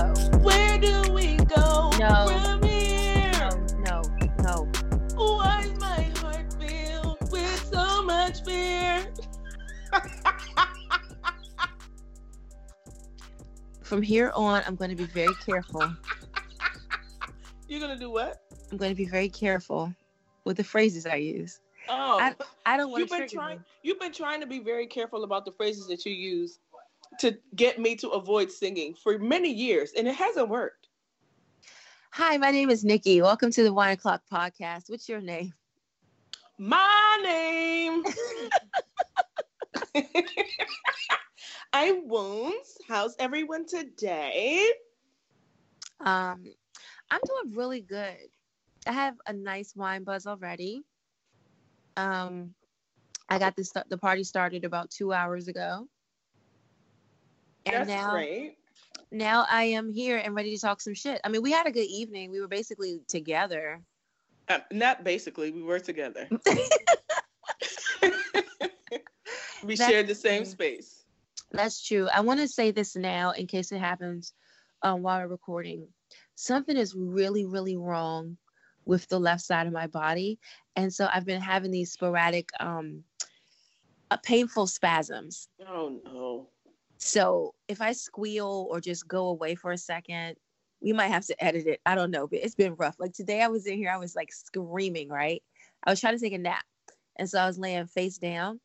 Hello. Where do we go No. from here? No, no, no. Why is my heart filled with so much fear? From here on, I'm going to be very careful. You're gonna do what? I'm going to be very careful with the phrases I use. Oh, I, I don't want you've to been trying. You've been trying to be very careful about the phrases that you use to get me to avoid singing for many years, and it hasn't worked. Hi, my name is Nikki. Welcome to the Wine O'Clock Podcast. What's your name? My name. I'm Wounds. How's everyone today? Um, I'm doing really good. I have a nice wine buzz already. Um, I got this the party started about two hours ago, and That's now great. now I am here and ready to talk some shit. I mean, we had a good evening. We were basically together. Uh, not basically, we were together. we That's shared the same true. space. That's true. I want to say this now in case it happens um, while we're recording. Something is really, really wrong with the left side of my body. And so I've been having these sporadic, um, uh, painful spasms. Oh no. So if I squeal or just go away for a second, we might have to edit it. I don't know, but it's been rough. Like today I was in here, I was like screaming, right? I was trying to take a nap. And so I was laying face down.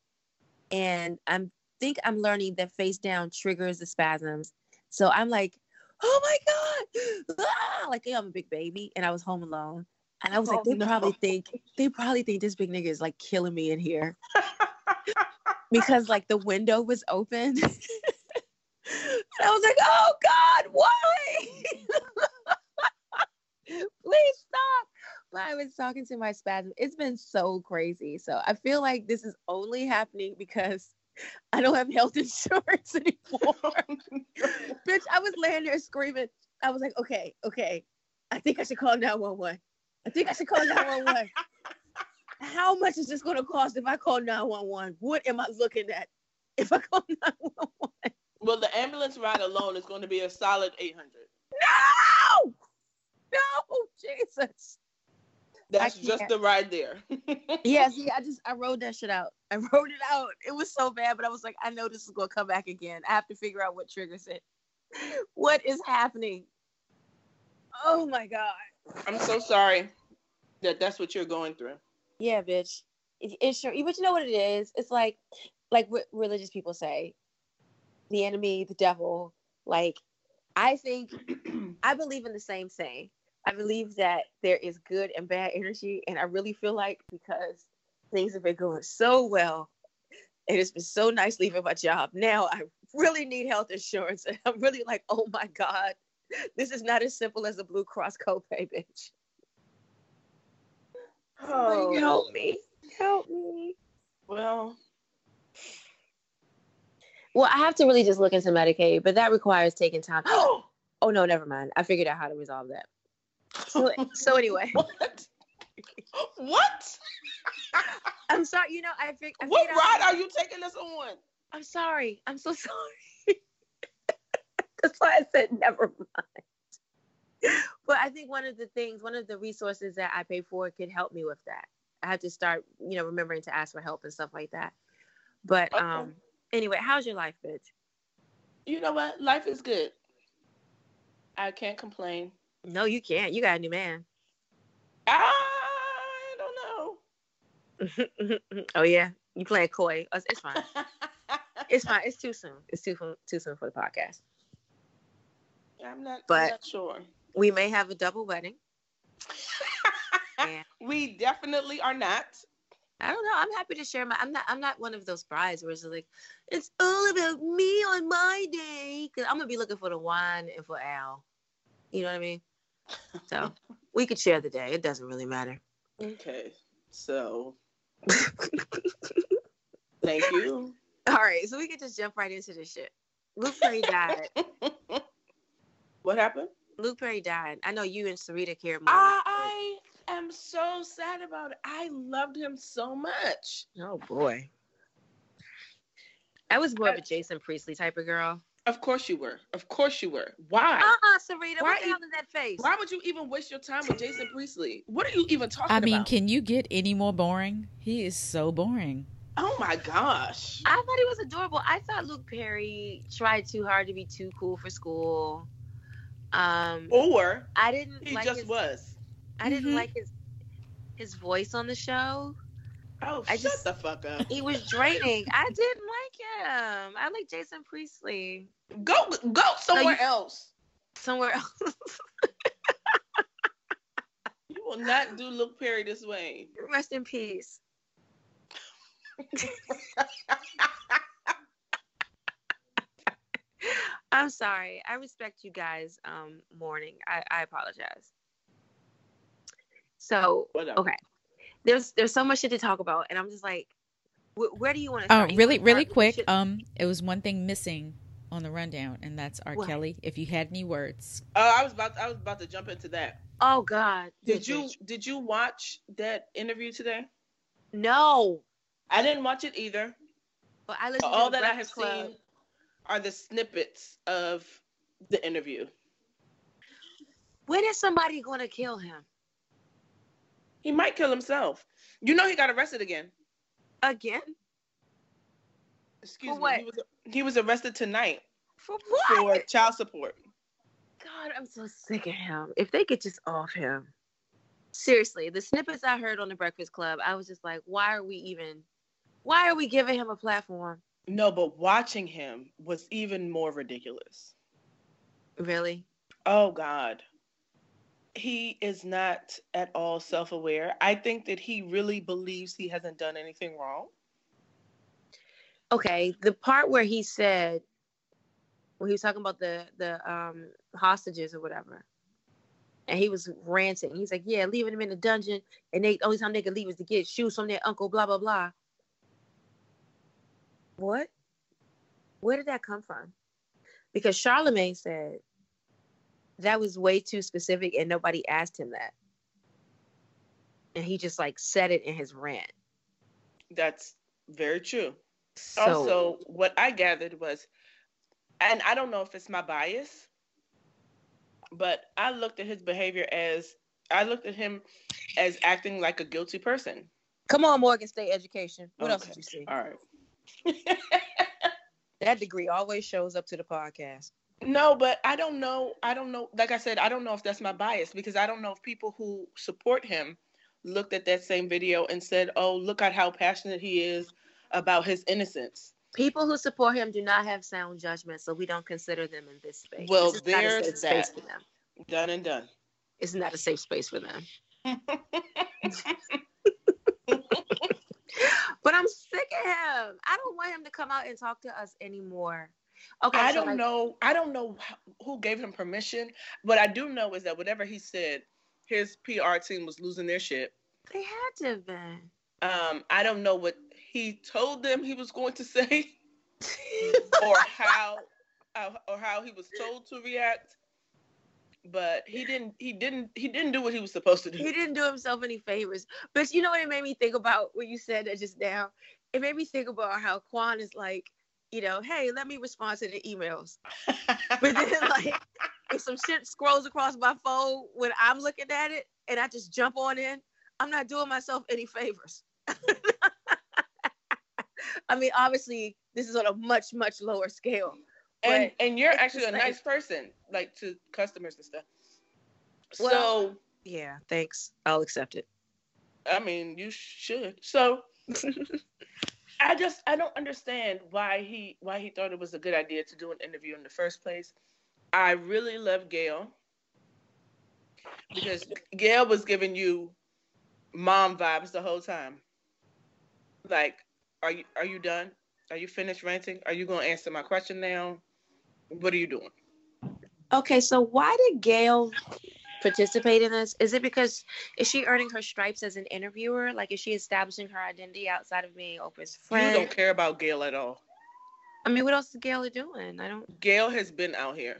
And I'm think I'm learning that face down triggers the spasms. So I'm like, oh my God. Ah! Like I'm a big baby and I was home alone. And I was like, Oh, they no. probably think they probably think this big nigga is like killing me in here. because like the window was open. and I was like, oh God, why? Please stop. But I was talking to my spasm. It's been so crazy. So I feel like this is only happening because I don't have health insurance anymore. Bitch, I was laying there screaming. I was like, okay, okay. I think I should call 911. I think I should call 911. How much is this going to cost if I call 911? What am I looking at if I call 911? Well, the ambulance ride alone is going to be a solid 800. No! No, Jesus. That's just the ride there. Yeah, see, I just I wrote that shit out. I wrote it out. It was so bad, but I was like, I know this is gonna come back again. I have to figure out what triggers it. What is happening? Oh my god. I'm so sorry that that's what you're going through. Yeah, bitch. It, it's sure, but you know what it is? It's like, like what religious people say, the enemy, the devil. Like, I think I believe in the same thing. I believe that there is good and bad energy, and I really feel like because things have been going so well, and it's been so nice leaving my job. Now I really need health insurance, and I'm really like, oh my god, this is not as simple as a Blue Cross copay, bitch. Oh, help me, help me. well, Well, I have to really just look into Medicaid, but that requires taking time. oh no, never mind. I figured out how to resolve that. So, so anyway, what? what? I'm sorry. You know, I, fig- I What figured out. ride are you taking us on? I'm sorry. I'm so sorry. That's why I said never mind. But I think one of the things, one of the resources that I pay for could help me with that. I have to start, you know, remembering to ask for help and stuff like that. But Okay. um anyway, how's your life, bitch? You know what? Life is good. I can't complain. No, you can't. You got a new man. I don't know. oh yeah, you playing coy? It's, it's fine. It's fine. It's too soon. It's too soon- too soon for the podcast. I'm not, But- I'm not sure. We may have a double wedding. We definitely are not. I don't know. I'm happy to share my. I'm not. I'm not one of those brides where it's like, it's all about me on my day. Cause I'm gonna be looking for the wine and for Al. You know what I mean? So we could share the day. It doesn't really matter. Okay. So thank you. All right, so we could just jump right into this shit. Luke Perry died. what happened? Luke Perry died. I know you and Sarita care more. I am so sad about it. I loved him so much. oh boy. I was more of a Jason Priestley type of girl. Of course you were. Of course you were. Why? Uh-uh, Sarita. Why what the you- hell is that face? Why would you even waste your time with Jason Priestley? What are you even talking about? I mean, about? can you get any more boring? He is so boring. oh my gosh. I thought he was adorable. I thought Luke Perry tried too hard to be too cool for school. Um, Or I didn't he like just his, was. I didn't Mhm. like his his voice on the show. Oh, I shut just- the fuck up. He was draining. I didn't like him. I like Jason Priestley. Go go somewhere you- else. Somewhere else. You will not do Luke Perry this way. Rest in peace. I'm sorry. I respect you guys um mourning. I, I apologize. So Whatever. okay. There's there's so much shit to talk about, and I'm just like, wh- where do you want to Oh, really, really start- quick. should- Um, it was one thing missing on the rundown, and that's R. What? Kelly. If you had any words, Oh, I was about I was about to jump into that. oh God. Did Bitch, you bitch. did you watch that interview today? No. I didn't watch it either. But I listened All to the that I have Club. seen are the snippets of the interview. When is somebody going to kill him He might kill himself. You know he got arrested again. again? Excuse me. He was he was arrested tonight For what? for child support. God, I'm so sick of him. If they could just off him. Seriously, the snippets I heard on the Breakfast Club, I was just like, why are we even why are we giving him a platform? No, but watching him was even more ridiculous. Really? Oh God. He is not at all self aware. I think that he really believes he hasn't done anything wrong. Okay, the part where he said when he was talking about the the um hostages or whatever. And he was ranting. He's like, Yeah, leaving them in the dungeon, and they only time they could leave is to get shoes from their uncle, blah blah blah. What? Where did that come from? Because Charlemagne said that was way too specific and nobody asked him that. And he just like said it in his rant. That's very true. So also, what I gathered was, and I don't know if it's my bias, but I looked at his behavior as I looked at him as acting like a guilty person. come on, Morgan State education. What else did you see? All right. That degree always shows up to the podcast. No, but I don't know. I don't know. Like I said, I don't know if that's my bias because I don't know if people who support him looked at that same video and said, "Oh, look at how passionate he is about his innocence." People who support him do not have sound judgment, so we don't consider them in this space. Well, this is not a there's safe space that. for them. Done and done. It's not that a safe space for them. But I'm sick of him. I don't want him to come out and talk to us anymore. Okay, I so, don't like, know. I don't know who gave him permission. What I do know is that whatever he said, his PR team was losing their shit. They had to have been. Um, I don't know what he told them he was going to say, or how, uh, or how he was told to react. But he didn't. He didn't. He didn't do what he was supposed to do. he didn't do himself any favors. But you know what it made me think about what you said just now? It made me think about how Quan is like, you know, hey, let me respond to the emails. But then like if some shit scrolls across my phone when I'm looking at it and I just jump on in, I'm not doing myself any favors. I mean, obviously, this is on a much, much lower scale. and and you're actually a like- nice person, like to customers and stuff. Well- so yeah, thanks. I'll accept it. I mean, you should. So I just I don't understand why he why he thought it was a good idea to do an interview in the first place. I really love Gail because Gail was giving you mom vibes the whole time. Like, are you are you done? Are you finished ranting? Are you gonna answer my question now? What are you doing? Okay, so why did Gail participate in this? Is it because is she earning her stripes as an interviewer? Like, is she establishing her identity outside of being Oprah's friend? You don't care about Gail at all. I mean, what else is Gail doing? I don't. Gail has been out here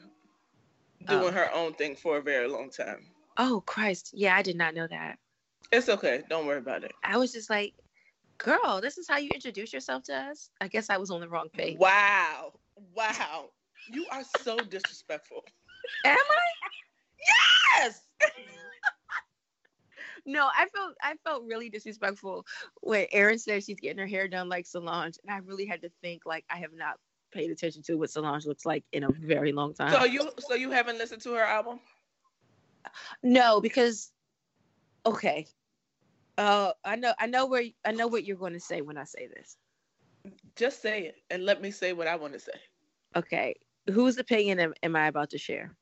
doing Oh. her own thing for a very long time. Oh Christ! Yeah, I did not know that. It's okay. Don't worry about it. I was just like, girl, this is how you introduce yourself to us. I guess I was on the wrong page. Wow. Wow. You are so disrespectful. Am I? Yes. No, I felt I felt really disrespectful when Erin said she's getting her hair done like Solange, and I really had to think like I have not paid attention to what Solange looks like in a very long time. So you so you haven't listened to her album? no, because okay, uh, I know I know where I know what you're going to say when I say this. Just say it and let me say what I want to say. Okay, whose opinion am, am I about to share?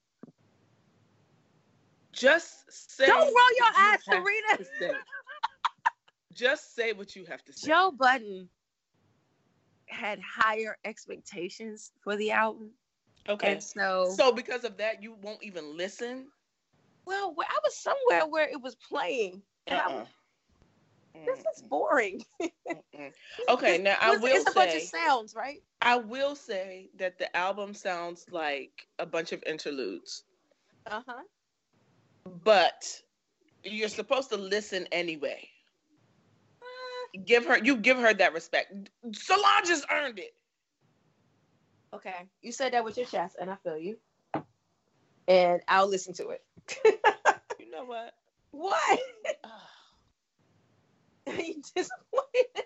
Just say Don't roll your you eyes, Serena. say. Just say what you have to say. Joe Budden had higher expectations for the album, Okay. and so So because of that, you won't even listen? well, I was somewhere where it was playing, and I was Uh-uh. this is boring. Okay, now I will It's a bunch of sounds, right? I will say that the album sounds like a bunch of interludes, Uh huh. But you're supposed to listen anyway. Give her you give her that respect. Solange has earned it. Okay, you said that with your chest, and I feel you. And I'll listen to it. You know what? what? Are you disappointed?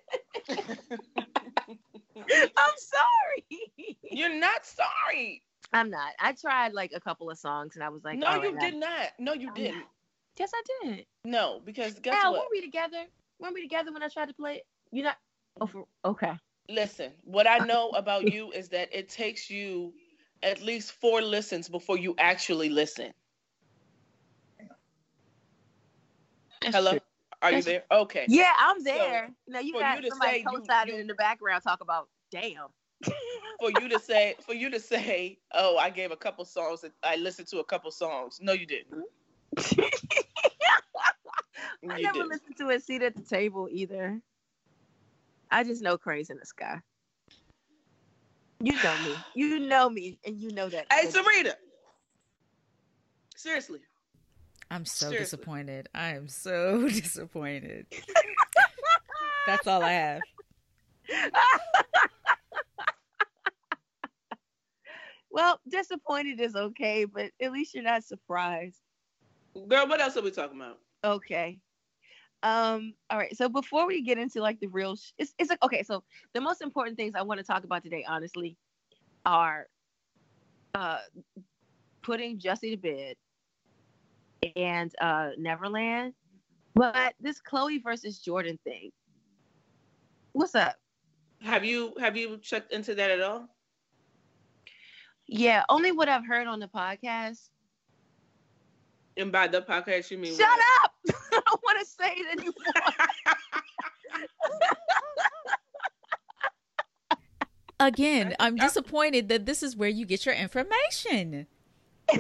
I'm sorry. You're not sorry. I'm not. I tried like a couple of songs, and I was like, no, you right, I- did not. No, you I'm didn't. Yes, I did. No, because guess Al, what? weren't we together? Weren't we together when I tried to play it? You not? Oh, for, okay. Listen, what I know about you is that it takes you at least four listens before you actually listen. That's Hello? true. Are you there? Okay. Yeah, I'm there. now you got you somebody co-signing in the background talk about damn. For you to say for you to say, "Oh, I gave a couple songs that I listened to a couple songs." No, you didn't. I You never didn't. listened to a seat at the table either. I just know cranes in the sky. You know me. You know me, and you know that. Hey, Sarita. Seriously. I'm so Seriously. disappointed. I am so disappointed. That's all I have. Well, disappointed is okay, but at least you're not surprised. Girl, what else are we talking about? Okay. Um. All right. So before we get into like the real, sh- it's it's like okay. So the most important things I want to talk about today, honestly, are uh putting Jussie to bed and uh Neverland, but this Khloe versus Jordyn thing. What's up? Have you have you checked into that at all? Yeah, only what I've heard on the podcast. And by the podcast, you mean Shut what? up! I don't want to say it anymore. Again, I'm disappointed that this is where you get your information.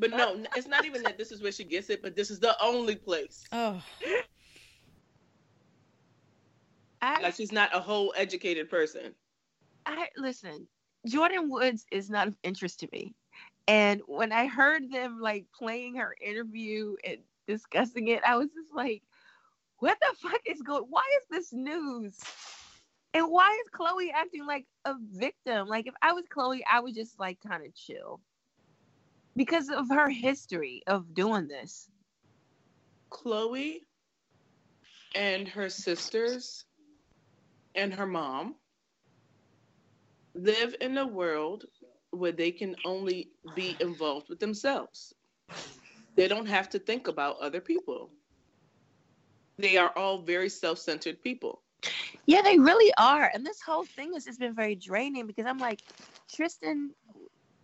But no, it's not even that this is where she gets it, but this is the only place. Oh, I, Like she's not a whole educated person. I listen. Jordyn Woods is not of interest to me, and when I heard them like playing her interview and discussing it, I was just like, "What the fuck is going? Why is this news?" And why is Khloe acting like a victim? Like if I was Khloe, I would just like kind of chill. Because of her history of doing this. Khloe and her sisters and her mom live in a world where they can only be involved with themselves. They don't have to think about other people. They are all very self centered people. Yeah, they really are. And this whole thing has just been very draining because I'm like, Tristan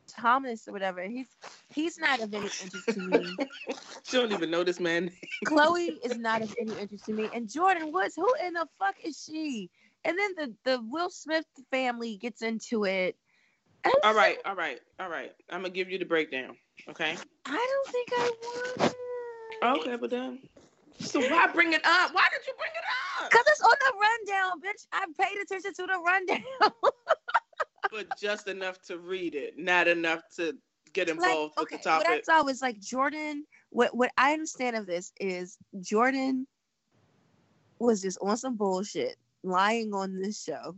Thomas or whatever, he's he's not of any interest to me. you don't even know this man. Khloe is not of any interest to me. And Jordyn Woods, who in the fuck is she? And then the, the Will Smith family gets into it. All right, all right, all right. I'm gonna give you the breakdown. Okay. I don't think I want. Okay, but then. So why bring it up? Why did you bring it up? Cause it's on the rundown, bitch. I paid attention to the rundown. but just enough to read it, not enough to get involved like, okay, with the topic. What I saw was like Jordyn. What what I understand of this is Jordyn was just on some bullshit, lying on this show.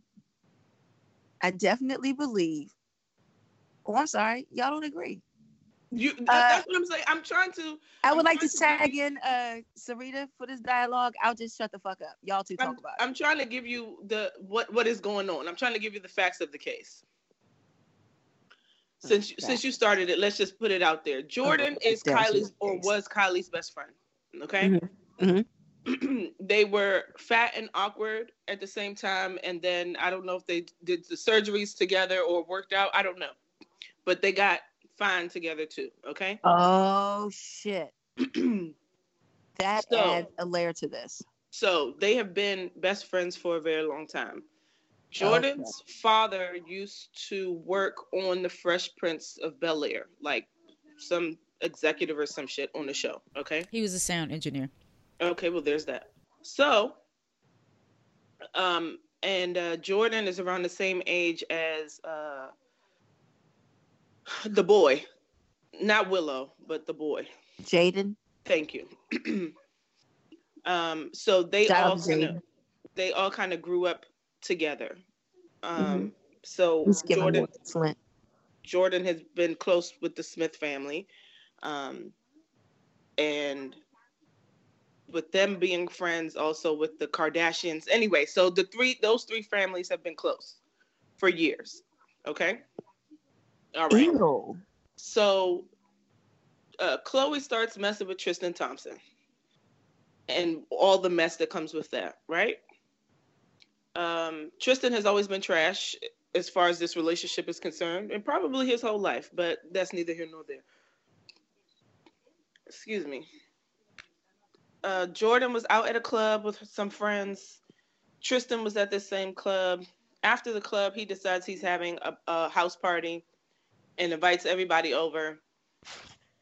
I definitely believe. Oh, I'm sorry, y'all don't agree. You, that, uh, what I'm saying. I'm trying to. I would I'm like to tag in uh Sarita for this dialogue. I'll just shut the fuck up. Y'all two talk I'm, about I'm trying to give you the what what is going on. I'm trying to give you the facts of the case. Since okay. since you started it, let's just put it out there. Jordyn okay. is Kylie's or was Kylie's best friend. Okay. Mm-hmm. Mm-hmm. they were fat and awkward at the same time, and then I don't know if they did the surgeries together or worked out. I don't know, but they got fine together too. Okay. Oh shit. that so, adds a layer to this. So they have been best friends for a very long time. Jordyn's okay. father used to work on the Fresh Prince of Bel Air, like some executive or some shit on the show. Okay. He was a sound engineer. Okay, well, there's that. So, um, and uh, Jordyn is around the same age as uh, the boy, not Willow, but the boy. Jaden. Thank you. um, so they Shout all kind of they all kind of grew up together. Um, mm-hmm. so Jordyn Jordyn has been close with the Smith family. Um, and with them being friends also with the Kardashians. Anyway, so the three those three families have been close for years. Okay? All right. Ew. So uh, Khloe starts messing with Tristan Thompson and all the mess that comes with that, right? Um, Tristan has always been trash as far as this relationship is concerned, and probably his whole life, but that's neither here nor there. Excuse me. Uh, Jordyn was out at a club with some friends. Tristan was at the same club. After the club, he decides he's having a, a house party and invites everybody over.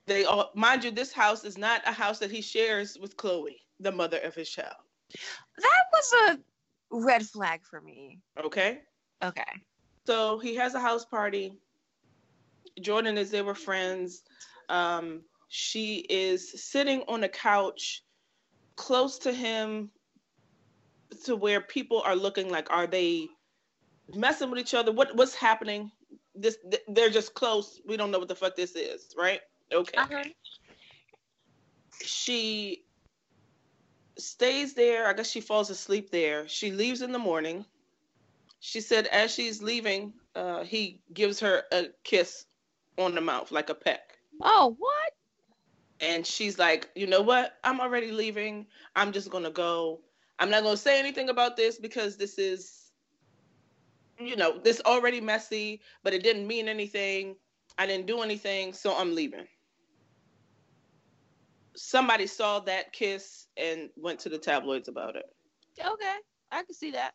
They all, mind you, this house is not a house that he shares with Khloe, the mother of his child. That was a red flag for me. Okay. Okay. So he has a house party. Jordyn is there with friends. Um, she is sitting on a couch close to him to where people are looking like, are they messing with each other? What what's happening? this they're just close. We don't know what the fuck this is, right? Okay. Uh-huh. She stays there. I guess she falls asleep there. She leaves in the morning. She said as she's leaving, uh, he gives her a kiss on the mouth, like a peck. Oh, what? And she's like, you know what? I'm already leaving. I'm just gonna go. I'm not gonna say anything about this because this is you know, this already messy, but it didn't mean anything. I didn't do anything, so I'm leaving. Somebody saw that kiss and went to the tabloids about it. Okay, I can see that.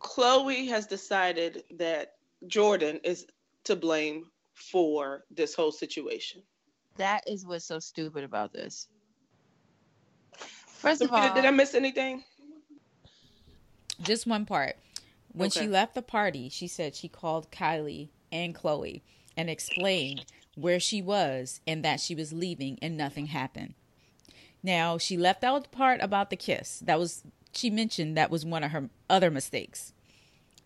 Khloe has decided that Jordyn is to blame for this whole situation. That is what's so stupid about this. First so, of all, did I miss anything? Just one part. When okay. she left the party, she said she called Kylie and Khloe and explained where she was and that she was leaving and nothing happened. Now, she left out the part about the kiss. That was she mentioned that was one of her other mistakes.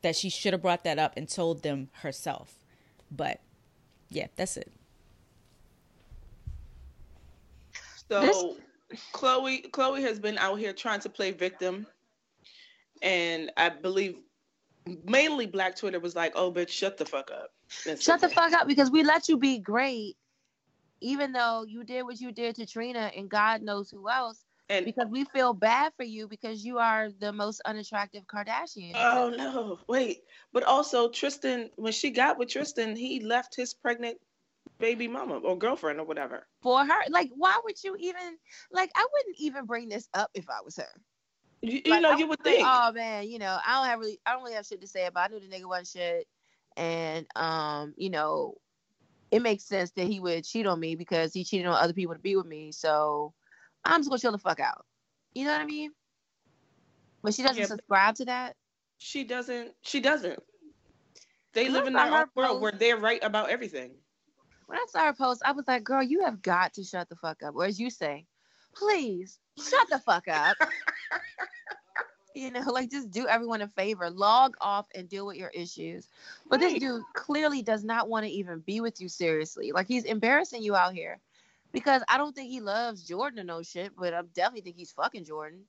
That she should have brought that up and told them herself. But yeah, that's it. So this... Khloe Khloe has been out here trying to play victim. And I believe mainly black Twitter was like, oh bitch, shut the fuck up. Shut the fuck up because we let you be great, even though you did what you did to Trina and God knows who else. And because we feel bad for you because you are the most unattractive Kardashian. Oh no, wait. But also Tristan, when she got with Tristan, he left his pregnant baby mama or girlfriend or whatever. For her. Like, why would you even like I wouldn't even bring this up if I was her. You, you like, know, you would think. Oh man, you know, I don't have really I don't really have shit to say about. It. I knew the nigga wasn't shit, and um, you know, it makes sense that he would cheat on me because he cheated on other people to be with me. So I'm just gonna chill the fuck out. You know what I mean? But she doesn't yeah, subscribe to that. She doesn't. She doesn't. They live in their own world where they're right about everything. When I saw her post, I was like, "Girl, you have got to shut the fuck up." Or as you say, please shut the fuck up. you know, like just do everyone a favor, log off and deal with your issues. But right. this dude clearly does not want to even be with you seriously. Like he's embarrassing you out here because I don't think he loves Jordyn or no shit, but I definitely think he's fucking Jordyn.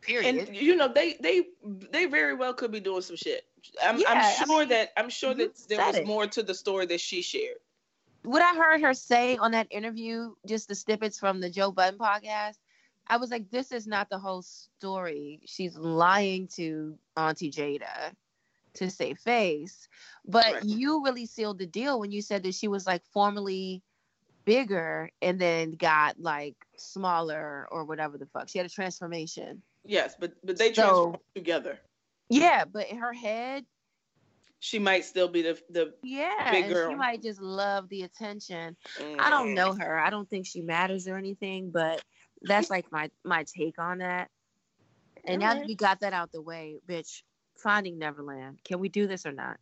Period. And you know they they they very well could be doing some shit. I'm, yeah, I'm sure I mean, that I'm sure that there was it. more to the story that she shared. What I heard her say on that interview, just the snippets from the Joe Budden podcast, I was like, this is not the whole story. She's lying to Auntie Jada to save face. But right. you really sealed the deal when you said that she was like formerly bigger and then got like smaller or whatever the fuck. She had a transformation. Yes, but but they transformed together. Yeah, but in her head, she might still be the the yeah, big girl. she might just love the attention. Mm. I don't know her. I don't think she matters or anything, but that's like my my take on that. And now that we got that out the way, bitch, Finding Neverland. Can we do this or not?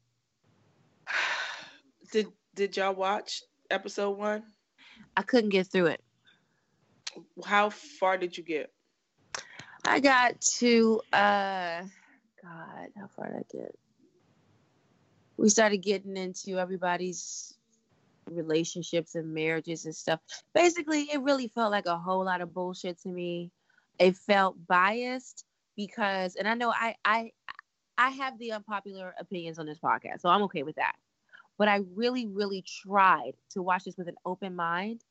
Did Did y'all watch episode one? I couldn't get through it. How far did you get? I got to uh God, how far did I get? We started getting into everybody's relationships and marriages and stuff. Basically, it really felt like a whole lot of bullshit to me. It felt biased because, and I know I I I have the unpopular opinions on this podcast, so I'm okay with that. But I really, really tried to watch this with an open mind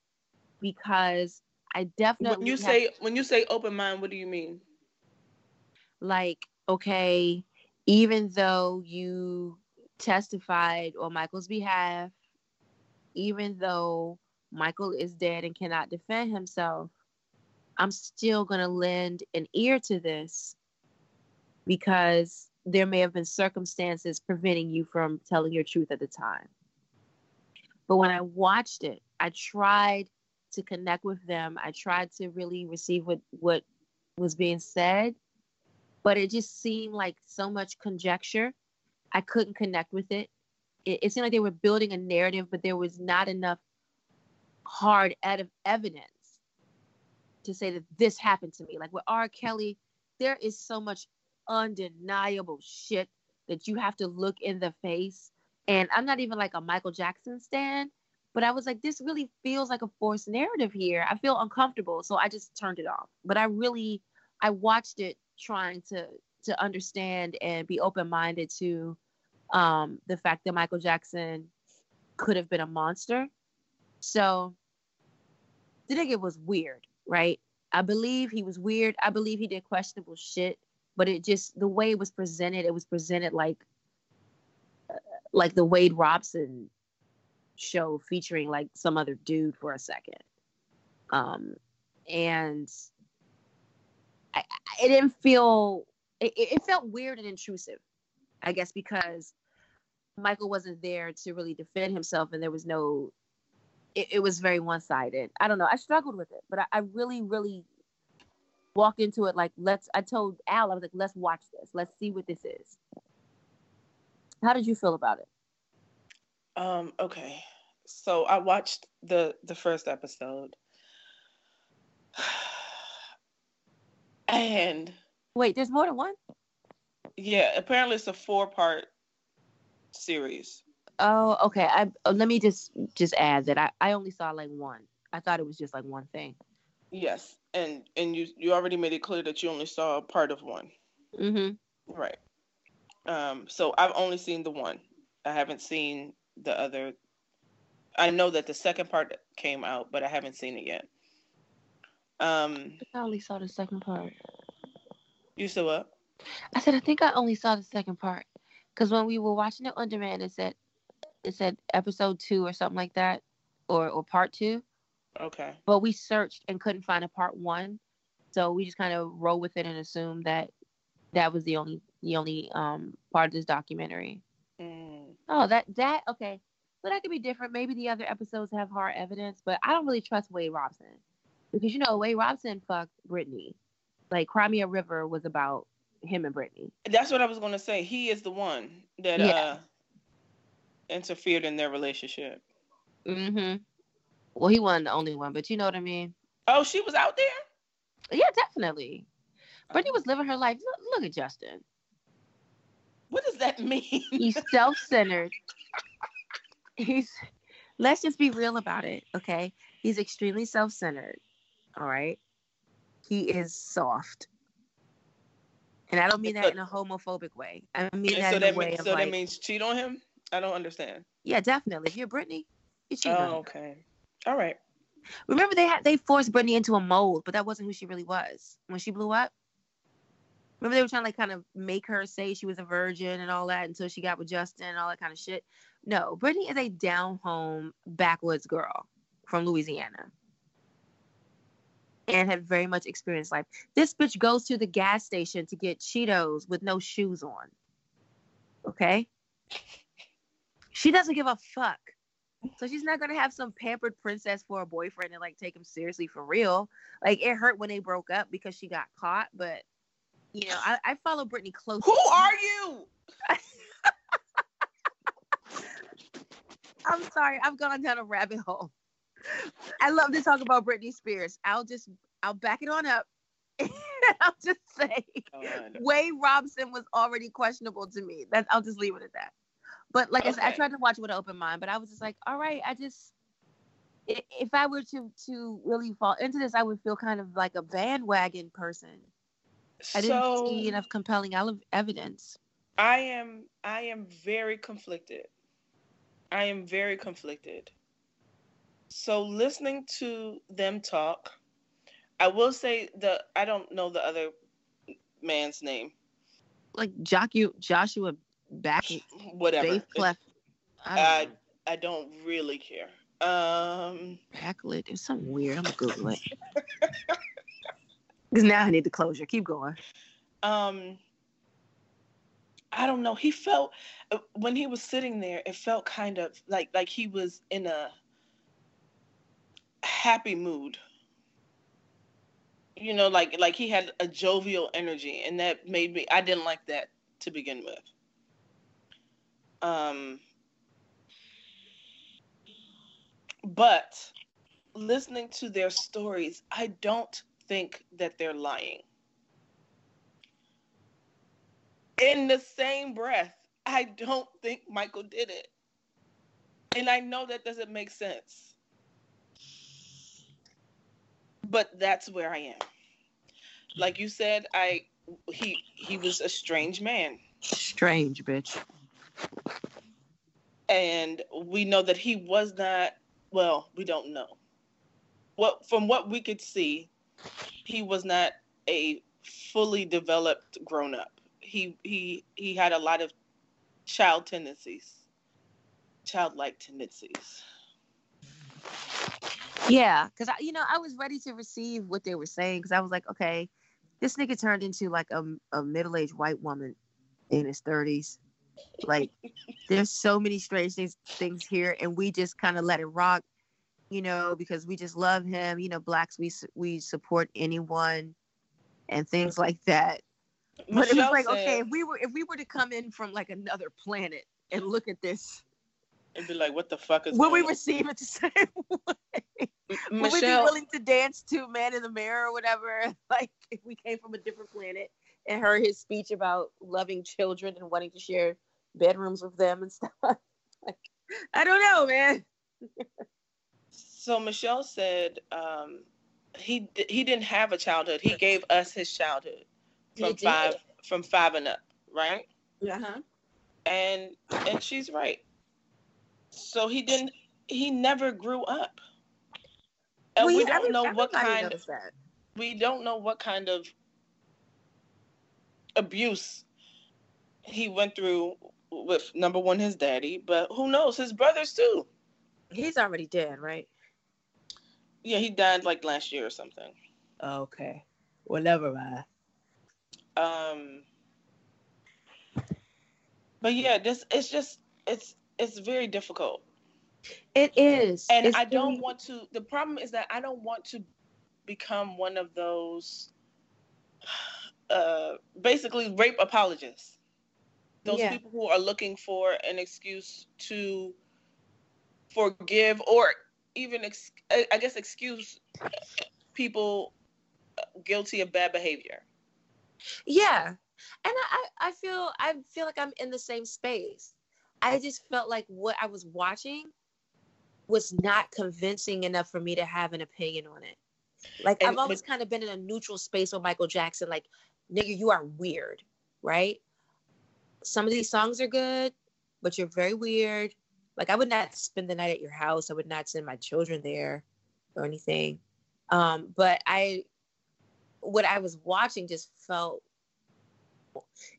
because I definitely. When you say when you say open mind, what do you mean? Like, okay, even though you testified on Michael's behalf even though Michael is dead and cannot defend himself, I'm still going to lend an ear to this because there may have been circumstances preventing you from telling your truth at the time. But when I watched it, I tried to connect with them. I tried to really receive what, what was being said, but it just seemed like so much conjecture. I couldn't connect with it it, it seemed like they were building a narrative, but there was not enough hard ed- evidence to say that this happened to me. Like with R. Kelly, there is so much undeniable shit that you have to look in the face. And I'm not even like a Michael Jackson stan, but I was like, this really feels like a forced narrative here. I feel uncomfortable, so I just turned it off. But I really, I watched it trying to to understand and be open minded to um, the fact that Michael Jackson could have been a monster. So the nigga was weird, right? I believe he was weird. I believe he did questionable shit, but it just the way it was presented, it was presented like uh, like the Wade Robson show featuring like some other dude for a second. Um, and I, I it didn't feel it, it felt weird and intrusive, I guess, because Michael wasn't there to really defend himself, and there was no. It, it was very one sided. I don't know. I struggled with it, but I, I, really, really walked into it like let's. I told Al, I was like, let's watch this. Let's see what this is. How did you feel about it? Um. Okay. So I watched the the first episode, and Wait, there's more than one. Yeah, apparently it's a four-part series. Oh, okay. I oh, let me just just add that I I only saw like one. I thought it was just like one thing. Yes, and and you you already made it clear that you only saw a part of one. Mm-hmm. Right. Um. So I've only seen the one. I haven't seen the other. I know that the second part came out, but I haven't seen it yet. Um. I only saw the second part. You saw what? I said I think I only saw the second part because when we were watching it on demand, it said it said episode two or something like that, or or part two. Okay. But we searched and couldn't find a part one, so we just kind of roll with it and assume that that was the only the only um part of this documentary. Mm. Oh, that that okay. So that could be different. Maybe the other episodes have hard evidence, but I don't really trust Wade Robson because you know Wade Robson fucked Britney. Like Cry Me a River was about him and Britney. That's what I was gonna say. He is the one that Yeah. uh interfered in their relationship. Mm-hmm. Well, he wasn't the only one, but you know what I mean. Oh, she was out there. Yeah, definitely. Britney was living her life. Look, look at Justin. What does that mean? He's self-centered. He's. Let's just be real about it, okay? He's extremely self-centered. All right. He is soft. And I don't mean that in a homophobic way. I mean that so in that a way means of so like, that means cheat on him. I don't understand. yeah, definitely. If you're Britney, you cheat on Oh, him. okay. All right. Remember they had they forced Britney into a mold, but that wasn't who she really was when she blew up. Remember they were trying to like kind of make her say she was a virgin and all that until she got with Justin and all that kind of shit. No, Britney is a down home backwoods girl from Louisiana. And had very much experienced life. This bitch goes to the gas station to get Cheetos with no shoes on. Okay? She doesn't give a fuck. So she's not gonna have some pampered princess for a boyfriend and like take him seriously for real. Like it hurt when they broke up because she got caught, but you know, I, I follow Britney closely. Who are you? I'm sorry, I've gone down a rabbit hole. I love to talk about Britney Spears. I'll just I'll back it on up. I'll just say God. Wade Robson was already questionable to me. That I'll just leave it at that. But like I said, I tried to watch it with an open mind, but I was just like, all right, I just if I were to to really fall into this, I would feel kind of like a bandwagon person. I didn't so see enough compelling evidence. I am I am very conflicted. I am very conflicted. So listening to them talk, I will say the I don't know the other man's name. Like Joshua Joshua back Whatever. Dave Clef. I don't I. I don't really care. Um Backlit. It's something weird. I'm Google it. Because now I need the closure. Keep going. um I don't know. He felt uh, when he was sitting there, it felt kind of like like he was in a happy mood. You know, like like he had a jovial energy, and that made me. I didn't like that to begin with. Um, but listening to their stories, I don't think that they're lying. In the same breath, I don't think Michael did it. And I know that doesn't make sense. But that's where I am. Like you said, I he he was a strange man. Strange, bitch. and we know that he was not well we don't know what from what we could see he was not a fully developed grown up he he he had a lot of child tendencies childlike tendencies Yeah, because I, you know, I was ready to receive what they were saying because I was like, okay, this nigga turned into like a, a middle aged white woman in his thirties. Like, there's so many strange things things here, and we just kind of let it rock, you know, because we just love him. You know, blacks we we support anyone, and things like that. But it was like, said- okay, if we were if we were to come in from like another planet and look at this, and be like what the fuck is would we on? receive it the same way? M- Would we be willing to dance to Man in the Mirror or whatever? Like if we came from a different planet and heard his speech about loving children and wanting to share bedrooms with them and stuff. like, I don't know, man. so Michelle said um, he he didn't have a childhood. He gave us his childhood from five from five and up, right? Uh huh. And and she's right. So he didn't. He never grew up. And well, we don't know what kind. Of, we don't know what kind of abuse he went through with number one his daddy, but who knows his brothers too. He's already dead, right? Yeah, he died like last year or something. Okay, well, never mind. Um, but yeah, this it's just it's it's very difficult. It is, and it's I don't really... want to. The problem is that I don't want to become one of those, uh, basically rape apologists. Those yeah. people who are looking for an excuse to forgive or even, ex- I guess, excuse people guilty of bad behavior. Yeah, and I, I feel I feel like I'm in the same space. I just felt like what I was watching was not convincing enough for me to have an opinion on it. Like and, I've always kind of been in a neutral space with Michael Jackson. Like, nigga, you are weird, right? Some of these songs are good, but you're very weird. Like I would not spend the night at your house. I would not send my children there or anything. Um, but I, what I was watching just felt.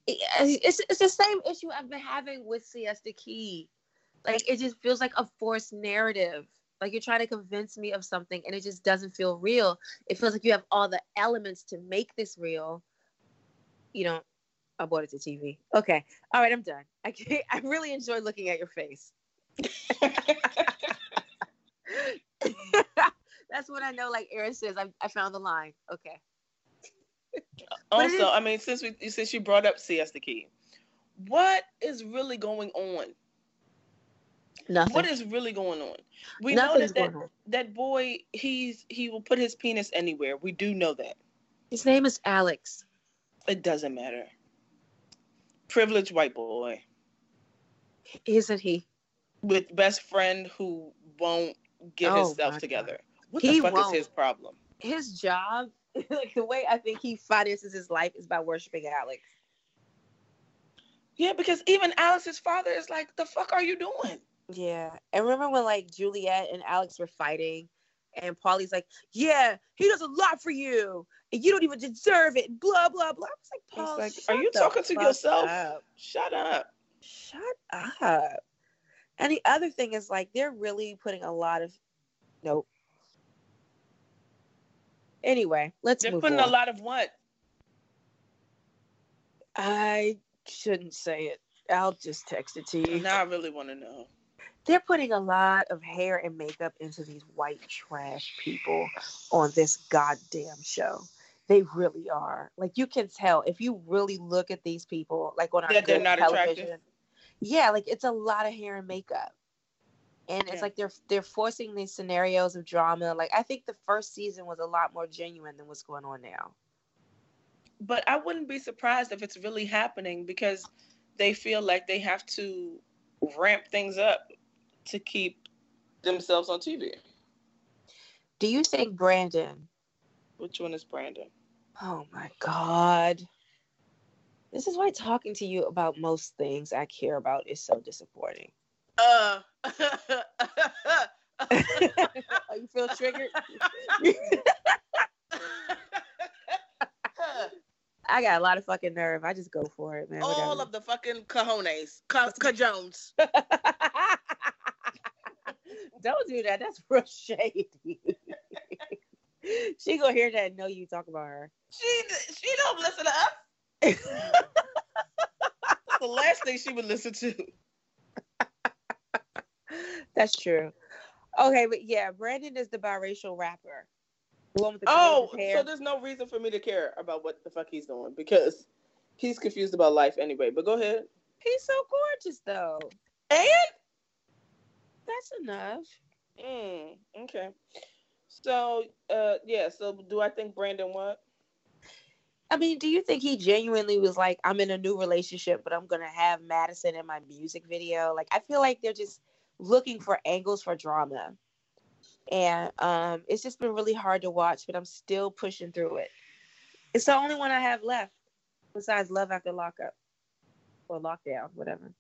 It, it's it's the same issue I've been having with Siesta Key. Like it just feels like a forced narrative. Like you're trying to convince me of something, and it just doesn't feel real. It feels like you have all the elements to make this real. You know, I bought it to TV. Okay, all right, I'm done. I can't, I really enjoy looking at your face. That's when I know, like Aaron says, I, I found the line. Okay. Also, I mean, since we since you brought up Siesta Key, what is really going on? Nothing. What is really going on? We Nothing's know that that, that boy he's he will put his penis anywhere. We do know that. His name is Alex. It doesn't matter. Privileged white boy. Isn't he? with best friend who won't get oh himself together. What he the fuck won't. is his problem? His job, like the way I think he finances his life is by worshiping Alex. Yeah, because even Alex's father is like, "The fuck are you doing?" Yeah, and remember when like Juliet and Alex were fighting, and Paulie's like, "Yeah, he does a lot for you, and you don't even deserve it." Blah blah blah. I was like, Paul, like, "Are you talking to yourself? Up. Shut up." Shut up. And the other thing is like they're really putting a lot of nope. Anyway, let's they're putting on. a lot of what? I shouldn't say it. I'll just text it to you. Now I really want to know. They're putting a lot of hair and makeup into these white trash people on this goddamn show. They really are. Like you can tell if you really look at these people, like on our television. Attractive yeah, like it's a lot of hair and makeup. And it's like they're they're forcing these scenarios of drama. Like I think the first season was a lot more genuine than what's going on now. But I wouldn't be surprised if it's really happening because they feel like they have to ramp things up to keep themselves on TV. Do you think Brandon? Which one is Brandon? Oh my God. This is why talking to you about most things I care about is so disappointing. Uh. Oh, you feel triggered? I got a lot of fucking nerve. I just go for it, man. All Whatever. of the fucking cajones, cajones. don't do that. That's real shady. she gonna hear that and know you talk about her. She she don't listen to us. the last thing she would listen to. That's true. Okay, but yeah, Brandon is the biracial rapper. The the oh, so there's no reason for me to care about what the fuck he's doing because he's confused about life anyway. But go ahead. He's so gorgeous though. And that's enough. Mm, okay. So, uh, yeah. So, do I think Brandon what? I mean, do you think he genuinely was like, I'm in a new relationship, but I'm gonna have Madison in my music video? Like, I feel like they're just looking for angles for drama. And um, it's just been really hard to watch, but I'm still pushing through it. It's the only one I have left besides Love After Lockup or Lockdown, whatever.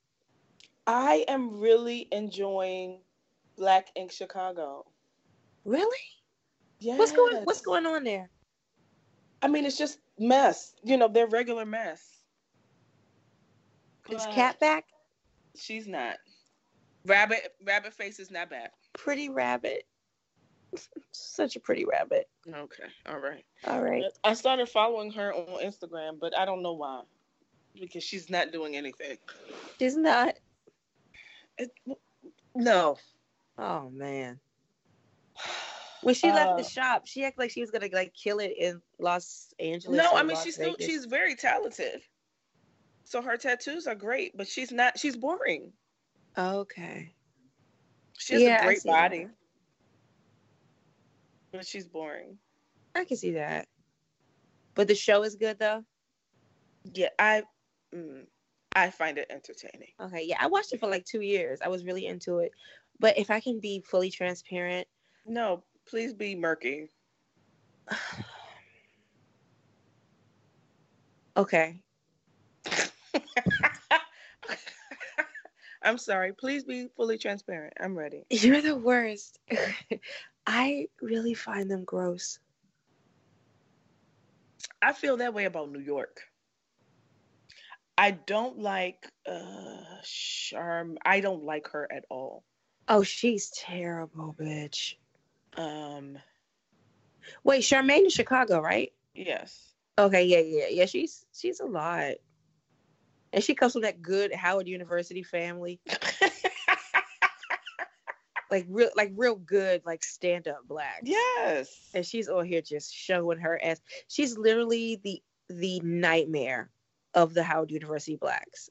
I am really enjoying Black Ink Chicago. Really? Yeah. What's going What's going on there? I mean, it's just mess. You know, they're regular mess. Is Cat back? She's not. Rabbit Rabbit face is not bad. Pretty rabbit. Such a pretty rabbit. Okay. All right. All right. I started following her on Instagram, but I don't know why. Because she's not doing anything. She's not. It, no. Oh man. When she left the Uh, shop, she acted like she was gonna like kill it in Los Angeles. No, I mean Las she's still she's very talented. So her tattoos are great, but she's not she's boring. Okay. She has Yeah, a great see that. body. But she's boring. I can see that. But the show is good though. Yeah, I mm, I find it entertaining. Okay, yeah, I watched it for like two years. I was really into it. But if I can be fully transparent, No, please be murky. okay. I'm sorry. Please be fully transparent. I'm ready. You're the worst. I really find them gross. I feel that way about New York. I don't like uh Charm. I don't like her at all. Oh, she's terrible, bitch. Um Wait, Charmaine in Chicago, right? yes. Okay, yeah, yeah, yeah. She's she's a lot, and she comes from that good Howard University family, like real, like real good, like stand up black. yes. And she's on here just showing her ass. She's literally the the nightmare of the Howard University blacks.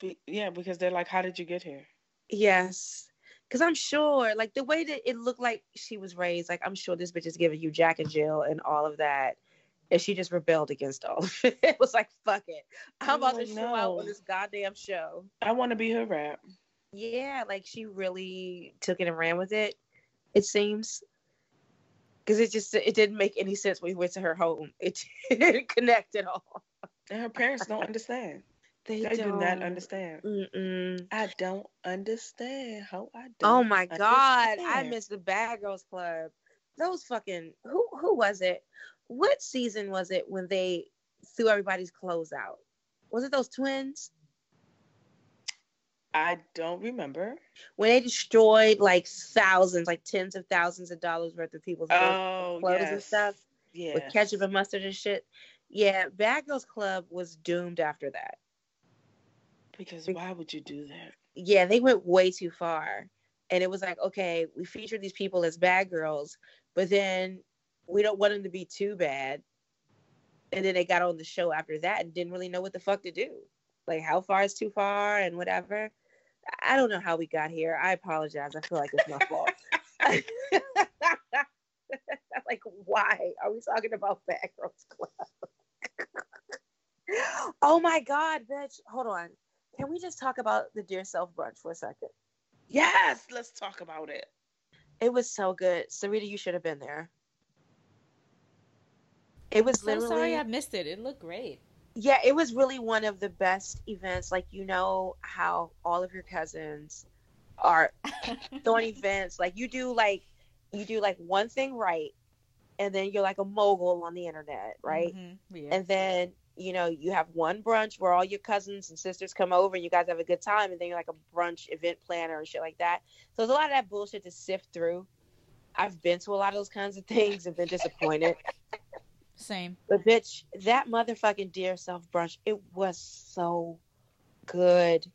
Be- yeah, because they're like, how did you get here? Yes. Cause I'm sure, like the way that it looked like she was raised, like I'm sure this bitch is giving you Jack and Jill and all of that. And she just rebelled against all of it. It was like, fuck it. I'm about Oh, to show out on this goddamn show. I want to be her rap. Yeah, like she really took it and ran with it, it seems. Cause it just it didn't make any sense when we went to her home. It didn't connect at all. And her parents don't understand. They, They do not understand. Mm-mm. I don't understand how I don't. Oh my god, I understand. missed the Bad Girls Club. Those fucking who who was it? What season was it when they threw everybody's clothes out? Was it those twins? I don't remember. When they destroyed like thousands, like tens of thousands of dollars worth of people's Oh, clothes yes. and stuff Yeah. with ketchup and mustard and shit. Yeah, Bad Girls Club was doomed after that. Because why would you do that? yeah, they went way too far. And it was like, okay, we featured these people as bad girls, but then we don't want them to be too bad. And then they got on the show after that and didn't really know what the fuck to do. Like, how far is too far and whatever. I don't know how we got here. I apologize. I feel like it's my fault. like, why are we talking about Bad Girls Club? oh my God, bitch. Hold on. Can we just talk about the Dear Self brunch for a second? Yes, let's talk about it. It was so good. Sarita, you should have been there. It was So literally sorry I missed it. It looked great. yeah, it was really one of the best events. Like you know how all of your cousins are throwing events. Like you do like you do like one thing right, and then you're like a mogul on the internet, right? Mhm, yeah. And then you know you have one brunch where all your cousins and sisters come over and you guys have a good time, and then you're like a brunch event planner and shit like that. So there's a lot of that bullshit to sift through. I've been to a lot of those kinds of things and been disappointed. Same. But bitch, that motherfucking dear self brunch, it was so good.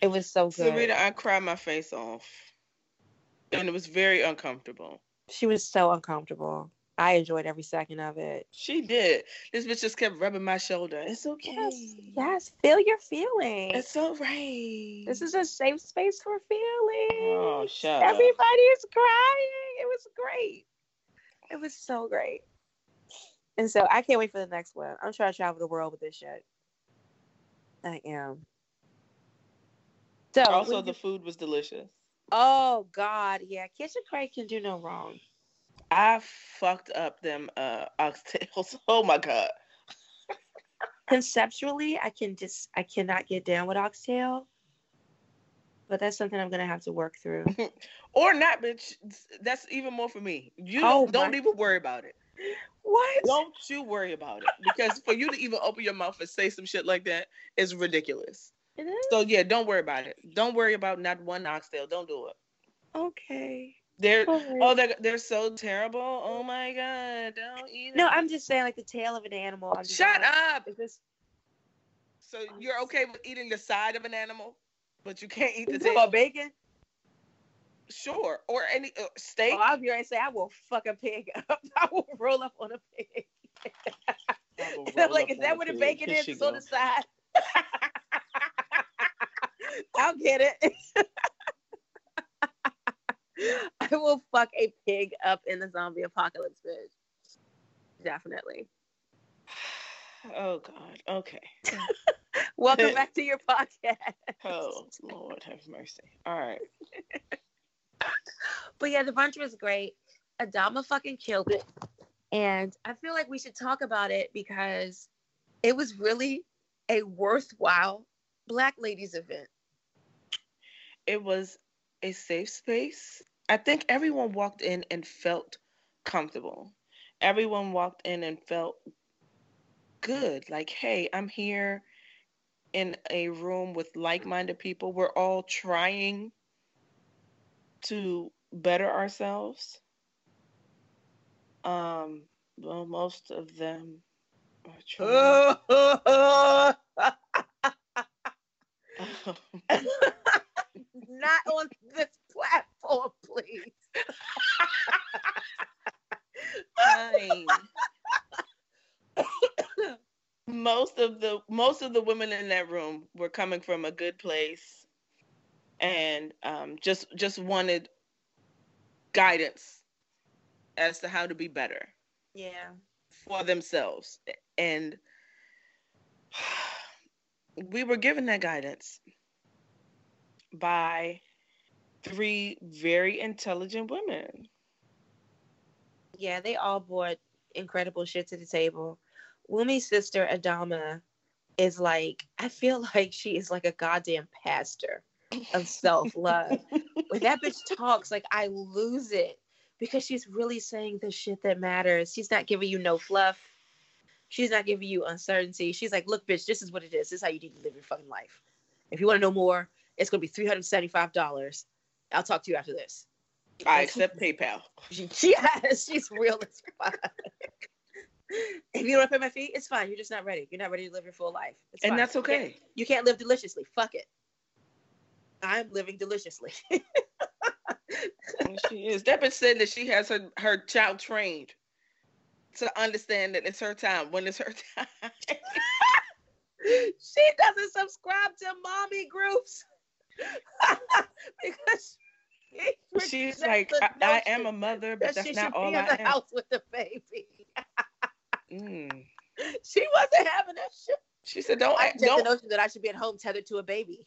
It was so good. Sarita, I cried my face off. And it was very uncomfortable. She was so uncomfortable. I enjoyed every second of it. She did. This bitch just kept rubbing my shoulder. It's okay. Yes, yes. Feel your feelings. It's all right. This is a safe space for feelings. Oh, shut up. Everybody's crying. It was great. It was so great. And so I can't wait for the next one. I'm trying to travel the world with this shit. I am. So also the food was delicious. Oh God, yeah. Kitchen Craig can do no wrong. I fucked up them uh oxtails. Oh my god. Conceptually, I can just I cannot get down with oxtail. But that's something I'm gonna have to work through. or not, bitch. That's even more for me. You oh, don't even worry about it. What? Don't you worry about it. Because for you to even open your mouth and say some shit like that is ridiculous. It is? So yeah, don't worry about it. Don't worry about not one oxtail. Don't do it. Okay. They're right. oh they're they're so terrible. Oh my god! Don't eat. No, I'm just saying like the tail of an animal. I'm just Shut like, up. Is this? So you're okay with eating the side of an animal, but you can't eat the tail. About bacon. Sure, or any uh, steak. Oh, I'll be right. Say I will fuck a pig up. I will roll up on a pig. I'm like, is that what the bacon is? It's on the side. I'll get it. I will fuck a pig up in the zombie apocalypse, bitch. Definitely. Oh God. Okay. Welcome back to your podcast. oh Lord, have mercy. All right. But yeah, the brunch was great. Adama fucking killed it, and I feel like we should talk about it because it was really a worthwhile Black Ladies event. It was a safe space. I think everyone walked in and felt comfortable. Everyone walked in and felt good. Like, hey, I'm here in a room with like minded people. We're all trying to better ourselves. Um, well, most of them are. Not on this platform, please. Fine. most of the most of the women in that room were coming from a good place and um, just just wanted guidance as to how to be better yeah for themselves and we were given that guidance by three very intelligent women. Yeah, they all brought incredible shit to the table. Wumi's sister Adama is like, I feel like she is like a goddamn pastor of self love. when that bitch talks, like I lose it because she's really saying the shit that matters. She's not giving you no fluff. She's not giving you uncertainty. She's like, look, bitch, this is what it is. This is how you need to live your fucking life. If you want to know more, it's going to be $375. I'll talk to you after this. I accept PayPal. She, yes, she's real as fuck. if you don't want to pay my fee, it's fine. You're just not ready. You're not ready to live your full life. It's and fine. that's okay. You can't, you can't live deliciously. Fuck it. I'm living deliciously. she is. That bitch said that she has her, her child trained to understand that it's her time when it's her time. she doesn't subscribe to mommy groups because she she's like, I, I, am a mother, but that's not all I am. House with the baby. mm. She wasn't having that shit. She said, "Don't I don't the notion that I should be at home tethered to a baby."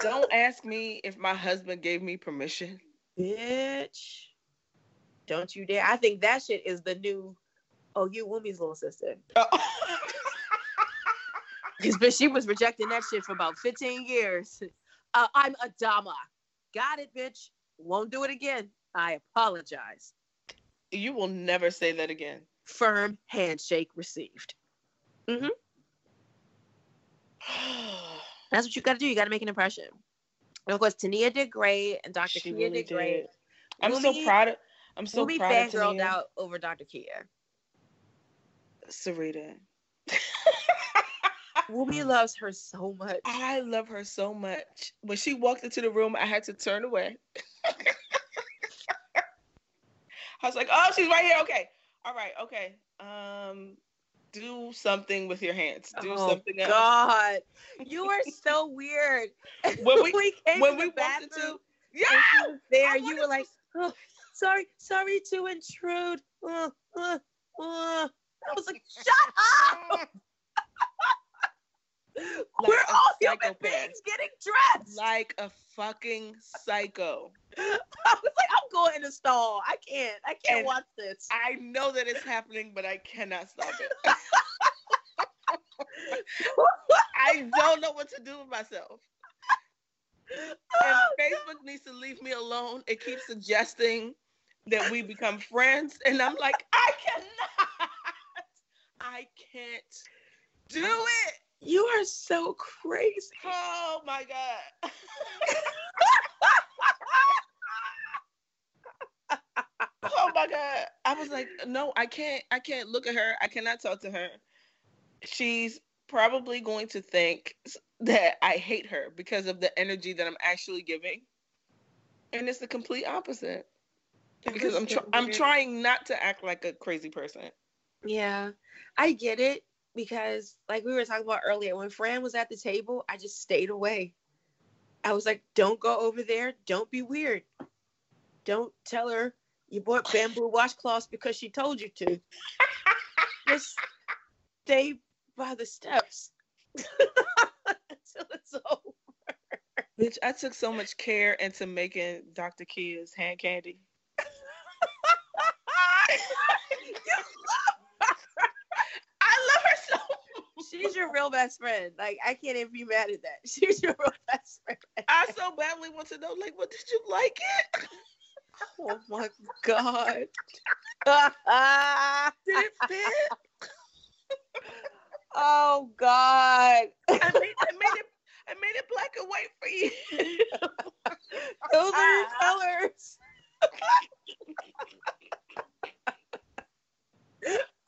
Don't ask me if my husband gave me permission, bitch. Don't you dare! I think that shit is the new. Oh, you Wumi's little sister. Because she was rejecting that shit for about 15 years. Uh, I'm a Dama. Got it, bitch. Won't do it again. I apologize. You will never say that again. Firm handshake received. Mm-hmm. That's what you got to do. You got to make an impression. And of course, Tania did great, and Dr. She Kia really did great. Did. I'm so proud of. I'm so Wumi proud of Tania. out over Dr. Kia. Sarita. Wumi loves her so much. I love her so much. When she walked into the room, I had to turn away. I was like, "Oh, she's right here. Okay, all right, okay. Um, do something with your hands. Do oh, something else." God, you are so weird. When we, we came when we bathroom, into, yeah, there you were like, "Oh, sorry, sorry to intrude." Uh, uh, uh. I was like, shut up. Like We're all human psychopath. beings getting dressed. Like a fucking psycho. I was like, I'm going in the stall. I can't. I can't And watch this. I know that it's happening, but I cannot stop it. I don't know what to do with myself. And oh, Facebook needs to leave me alone. It keeps suggesting that we become friends, and I'm like, I cannot. I can't do it. You are so crazy. Oh my god. my god. I was like, no, I can't I can't look at her. I cannot talk to her. She's probably going to think that I hate her because of the energy that I'm actually giving. And it's the complete opposite. Because I'm tr- I'm trying not to act like a crazy person. Yeah, I get it because, like we were talking about earlier, when Fran was at the table, I just stayed away. I was like, "Don't go over there. Don't be weird. Don't tell her you bought bamboo washcloths because she told you to. just stay by the steps until it's over." Bitch, I took so much care into making Dr. Kia's hand candy. I love her so much. She's your real best friend. Like I can't even be mad at that. She's your real best friend. I so badly want to know, like, what did you like it? Oh my god. Did it fit? oh god. I made, I made it. I made it black and white for you. Those are your colors.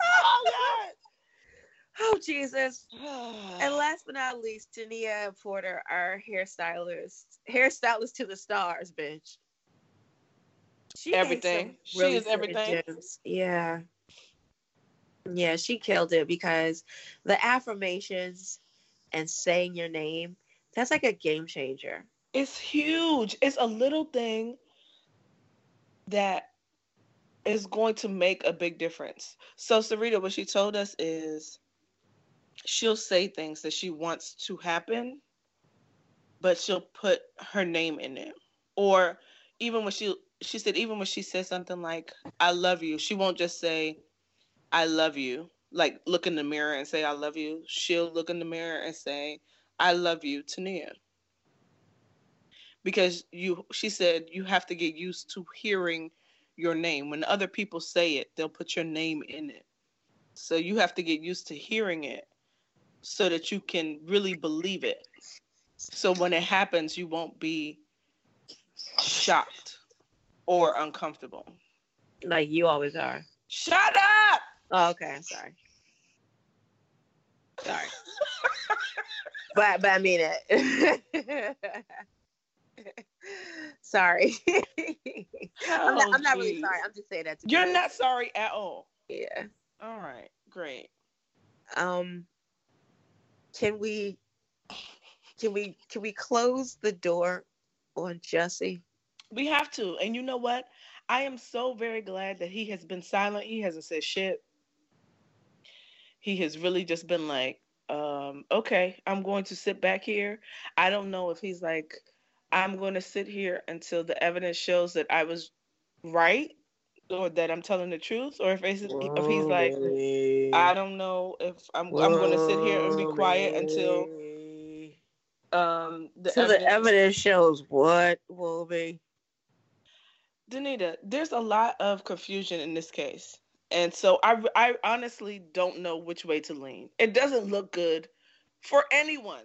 oh God. Oh Jesus. And last but not least, Tania Porter, our hairstylist, hairstylist to the stars, bitch. She Everything. some She is everything. gems. Yeah. Yeah, she killed it because the affirmations and saying your name, that's like a game changer. It's huge. It's a little thing that is going to make a big difference. So Sarita, what she told us is she'll say things that she wants to happen, but she'll put her name in it. Or even when she she said even when she says something like I love you, she won't just say I love you. Like look in the mirror and say I love you. She'll look in the mirror and say I love you, Tania because you she said you have to get used to hearing your name when other people say it they'll put your name in it so you have to get used to hearing it so that you can really believe it so when it happens you won't be shocked or uncomfortable Like you always are. shut up Oh, okay, I'm sorry. Sorry. but but I mean it. sorry. I'm, not, Oh, I'm not really sorry. I'm just saying that you're not sorry at all Yeah. all right great Um can we can we can we close the door on Jussie? We have to. And you know what? I am so very glad that he has been silent. He hasn't said shit. He has really just been like, um, okay, I'm going to sit back here. I don't know if he's like, I'm going to sit here until the evidence shows that I was right or that I'm telling the truth, or if, it's, if he's like, I don't know if I'm, I'm going to sit here and be quiet until um, the so the evidence shows what will be. Danita, there's a lot of confusion in this case. And so I, I honestly don't know which way to lean. It doesn't look good for anyone.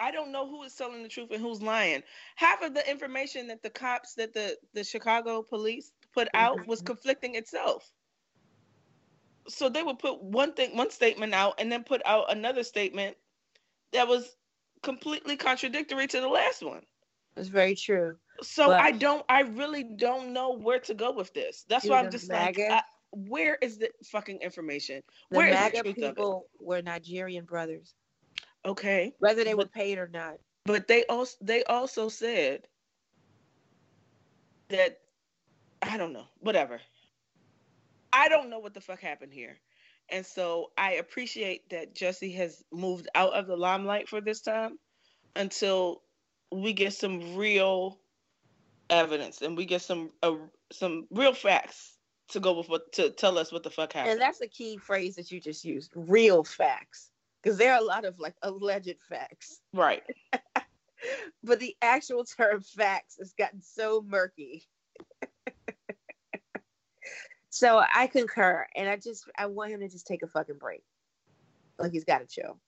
I don't know who is telling the truth and who's lying. Half of the information that the cops, that the, the Chicago police put out was mm-hmm. conflicting itself. So they would put one thing, one statement out, and then put out another statement that was completely contradictory to the last one. It's very true. So But- I don't, I really don't know where to go with this. That's why I'm just like, I- where is the fucking information? The Where is MAGA the people were Nigerian brothers. Okay, whether they were paid or not. but they also they also said that I don't know, whatever. I don't know what the fuck happened here. And so I appreciate that Jussie has moved out of the limelight for this time until we get some real evidence and we get some uh, some real facts to go with to tell us what the fuck happened. And that's a key phrase that you just used, real facts. Because there are a lot of like alleged facts. Right. but the actual term facts has gotten so murky. so I concur. And I just I want him to just take a fucking break. Like he's gotta chill.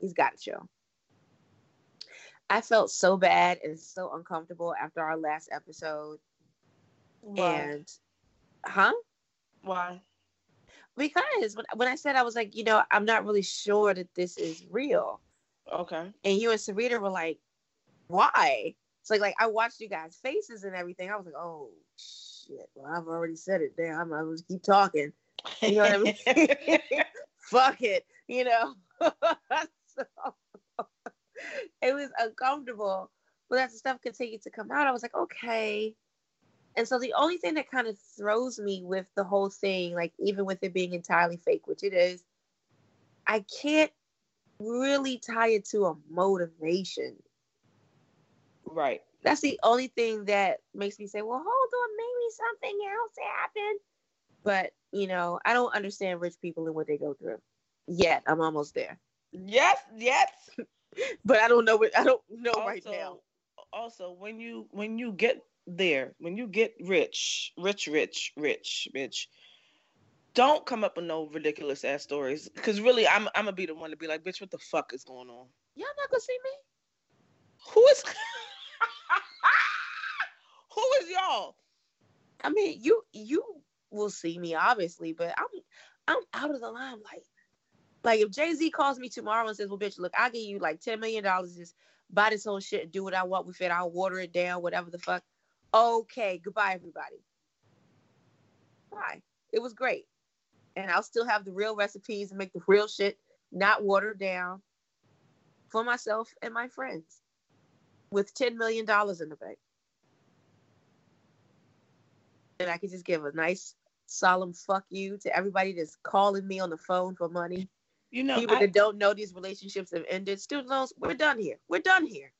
He's gotta chill. I felt so bad and so uncomfortable after our last episode. Why? And huh? Why? Because when, when I said I was like, you know, I'm not really sure that this is real. Okay. And you and Sarita were like, why? It's like like I watched you guys' faces and everything. I was like, oh shit. Well, I've already said it. Damn, I'm gonna keep talking. You know what I mean? Fuck it. You know. so, it was uncomfortable. But as the stuff continued to come out, I was like, okay. And so the only thing that kind of throws me with the whole thing, like even with it being entirely fake, which it is, I can't really tie it to a motivation. Right. That's the only thing that makes me say, well, hold on, maybe something else happened. But, you know, I don't understand rich people and what they go through. Yet. I'm almost there. Yes, yes. But I don't know what I don't know also, right now. Also, when you when you get there, when you get rich, rich, rich, rich, rich, don't come up with no ridiculous ass stories. Because really, I'm I'm gonna be the one to be like, bitch, what the fuck is going on? Y'all not gonna see me? Who is? Who is y'all? I mean, you you will see me obviously, but I'm I'm out of the limelight. Like if Jay Z calls me tomorrow and says, "Well, bitch, look, I'll give you like ten million dollars, just buy this whole shit, and do what I want with it. I'll water it down, whatever the fuck." Okay, goodbye, everybody. Bye. It was great, and I'll still have the real recipes and make the real shit, not watered down, for myself and my friends, with ten million dollars in the bank, and I could just give a nice solemn fuck you to everybody that's calling me on the phone for money you know, people I, that don't know these relationships have ended. Student loans, we're done here. We're done here.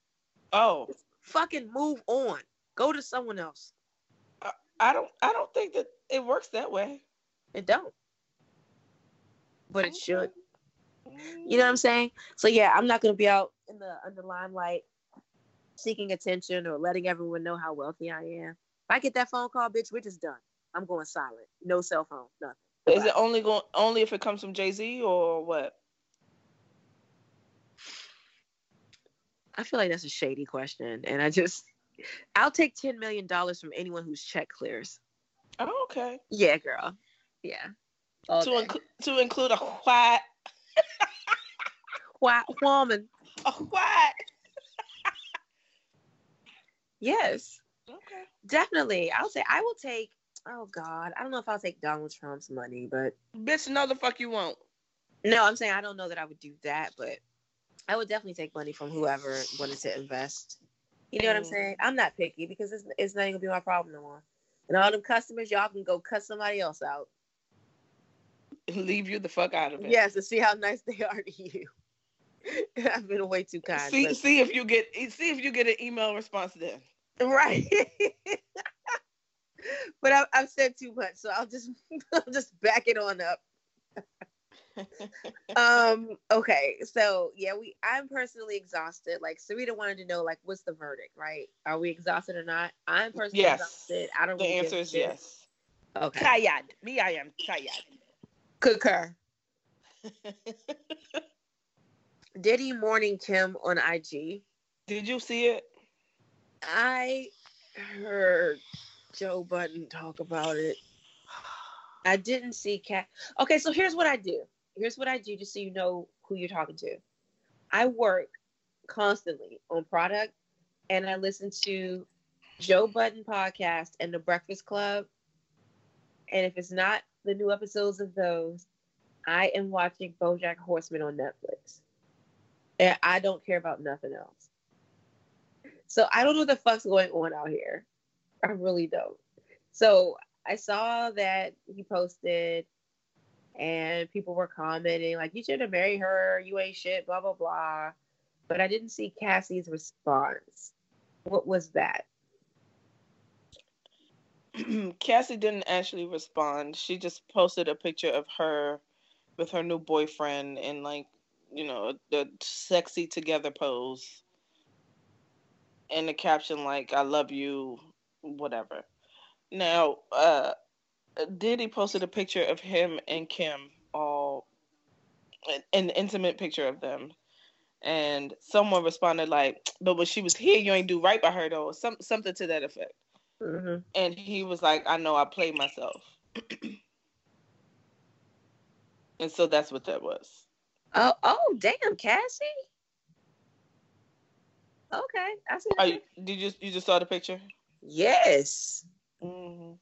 Oh, Just fucking move on. Go to someone else. I, I don't. I don't think that it works that way. It don't. But it mm-hmm. should. Mm-hmm. You know what I'm saying? So yeah, I'm not gonna be out in the under limelight seeking attention or letting everyone know how wealthy I am. If I get that phone call, bitch, we're just done. I'm going silent. No cell phone, nothing. Is it only going only if it comes from Jay Z or what? I feel like that's a shady question, and I just I'll take ten million dollars from anyone whose check clears. Oh, okay. Yeah, girl. Yeah. All to include to include a white white woman. A white. yes. Okay. Definitely. I'll say I will take oh God, I don't know if I'll take Donald Trump's money, but bitch, no, the fuck you won't. No, I'm saying I don't know that I would do that, but I would definitely take money from whoever wanted to invest. You know what I'm mm. saying? I'm not picky because it's it's not gonna be my problem no more. And all them customers, y'all can go cut somebody else out. Leave you the fuck out of it. Yes, to see how nice they are to you. I've been way too kind. See, see if you get see if you get an email response then. Right but I, have said too much, so I'll just I'll just back it on up. um. Okay. So yeah, we. I'm personally exhausted. Like Sarita wanted to know, like, what's the verdict? Right? Are we exhausted or not? I'm personally yes. exhausted. I don't. Know. The really answer is yes. Okay. Tired. Me, I am tired. Concur. Diddy mourning Kim on IG. Did you see it? I heard Joe Budden talk about it. I didn't see Cat. Okay, so here's what I do. Here's what I do, just so you know who you're talking to. I work constantly on product, and I listen to Joe Budden podcast and The Breakfast Club. And if it's not the new episodes of those, I am watching BoJack Horseman on Netflix, and I don't care about nothing else. So I don't know what the fuck's going on out here. I really don't. So I saw that he posted and people were commenting like, "You should have married her. You ain't shit." Blah blah blah. But I didn't see Cassie's response. What was that? Cassie didn't actually respond. She just posted a picture of her with her new boyfriend in like, you know, the sexy together pose. And the caption like I love you, whatever. Now, uh Diddy posted a picture of him and Kim all an intimate picture of them. And someone responded like, "But when she was here, you ain't do right by her though." Some something to that effect. Mm-hmm. And he was like, I know I played myself. and so that's what that was. Oh, oh, damn, Cassie. Okay, I see. Are you, did you you just saw the picture? Yes. Mm-hmm.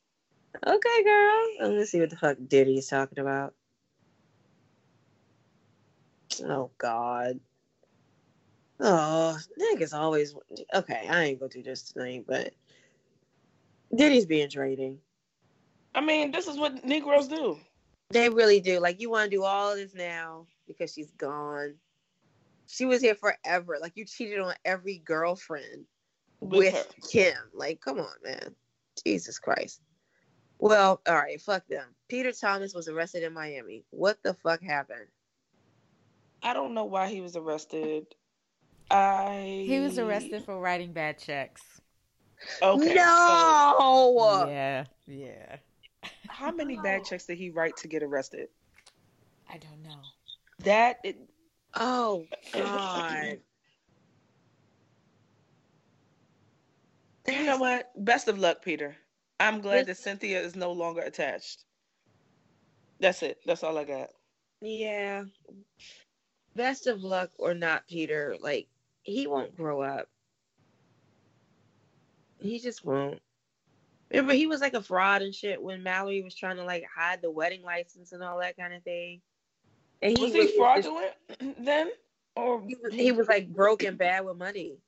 Okay, girl. Let me see what the fuck Diddy is talking about. Oh God. Oh, niggas always okay. I ain't gonna do this tonight, but Diddy's being trading. I mean, this is what Negroes do. They really do. Like you want to do all this now because she's gone. She was here forever. Like you cheated on every girlfriend with, with Kim. Like, come on, man. Jesus Christ. Well, all right, fuck them. Peter Thomas was arrested in Miami. What the fuck happened? I don't know why he was arrested. I He was arrested for writing bad checks. Okay. No. So, yeah. Yeah. How many bad checks did he write to get arrested? I don't know. That. It, oh God. you know what? Best of luck, Peter. I'm glad that Cynthia is no longer attached. That's it. That's all I got. Yeah. Best of luck or not, Peter. Like he won't grow up. He just won't. Remember, he was like a fraud and shit when Mallory was trying to like hide the wedding license and all that kind of thing. And he was he fraudulent then, or he was, he was like broke and bad with money.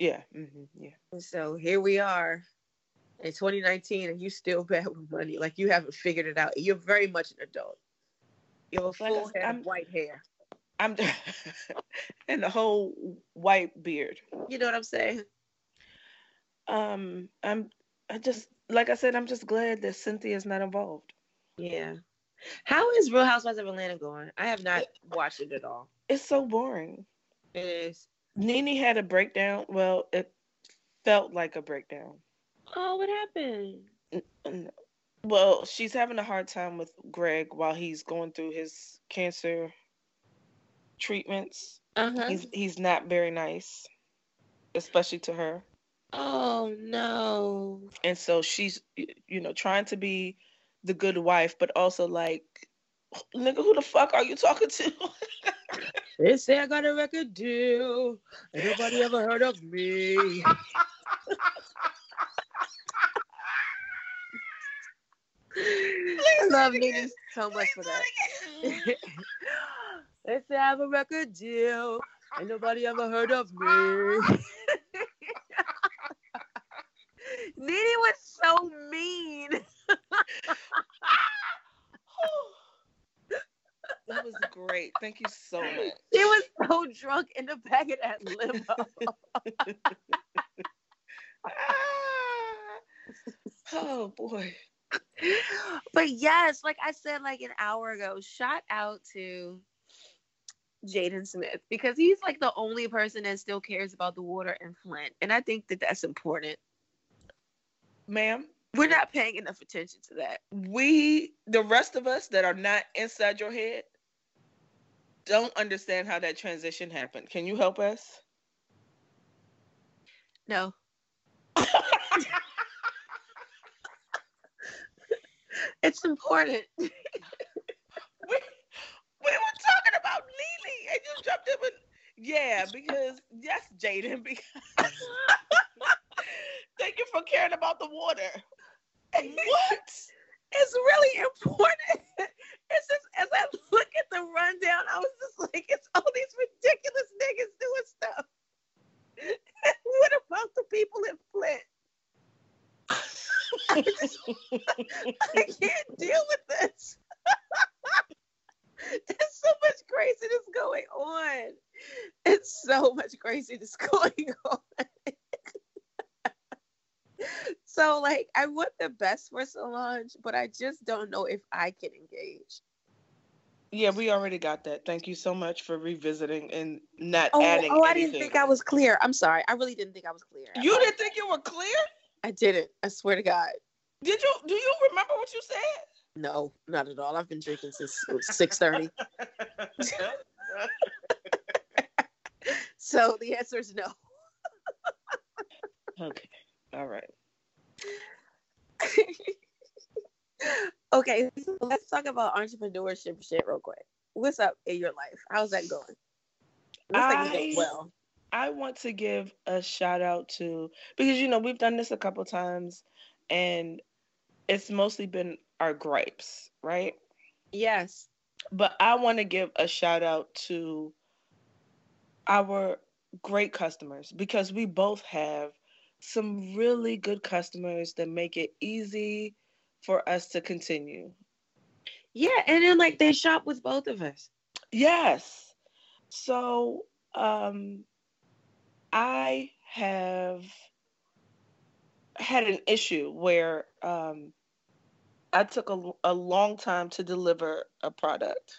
Yeah, mm-hmm. yeah. And so here we are in 2019, and you still bad with money. Like you haven't figured it out. You're very much an adult. You have a full like head of white hair. I'm and the whole white beard. You know what I'm saying? um i'm i just like i said i'm just glad that cynthia's not involved yeah how is real housewives of atlanta going i have not watched it at all it's so boring it is nene had a breakdown well it felt like a breakdown oh what happened well she's having a hard time with greg while he's going through his cancer treatments uh-huh. he's he's not very nice especially to her Oh no. And so she's you know trying to be the good wife, but also like, nigga, who the fuck are you talking to? they say I got a record deal. Ain't nobody ever heard of me. I love Nene so much for that. they say I have a record deal. Ain't nobody ever heard of me. Nene was so mean. that was great. Thank you so much. She was so drunk in the back of that limo. oh boy. But yes, like I said like an hour ago, shout out to Jaden Smith because he's like the only person that still cares about the water in Flint. And I think that that's important ma'am. We're not paying enough attention to that. We, the rest of us that are not inside your head, don't understand how that transition happened. Can you help us? No. it's important. we, we were talking about Lily and you jumped in with yeah, because yes, Jaden, because Thank you for caring about the water. What? It's really important. It's just as I look at the rundown, I was just like, it's all these ridiculous niggas doing stuff. what about the people in Flint? I, just, I can't deal with this. There's so much craziness going on. It's so much craziness going on. so like I want the best for Solange, but I just don't know if I can engage. Yeah, we already got that. Thank you so much for revisiting and not Oh, adding. oh I anything. didn't think I was clear. I'm sorry. I really didn't think I was clear. You didn't think you were clear? I didn't. I swear to God. Did you? Do you remember what you said? No, not at all. I've been drinking since six thirty. So the answer is no. okay. All right. Okay, so let's talk about entrepreneurship shit real quick. What's up in your life? How's that going? Like going I- well. I want to give a shout out to because you know we've done this a couple times and it's mostly been our gripes, right? Yes. But I want to give a shout out to our great customers because we both have some really good customers that make it easy for us to continue. Yeah, and then like they shop with both of us. Yes. So, um, I have had an issue where um, I took a, a long time to deliver a product,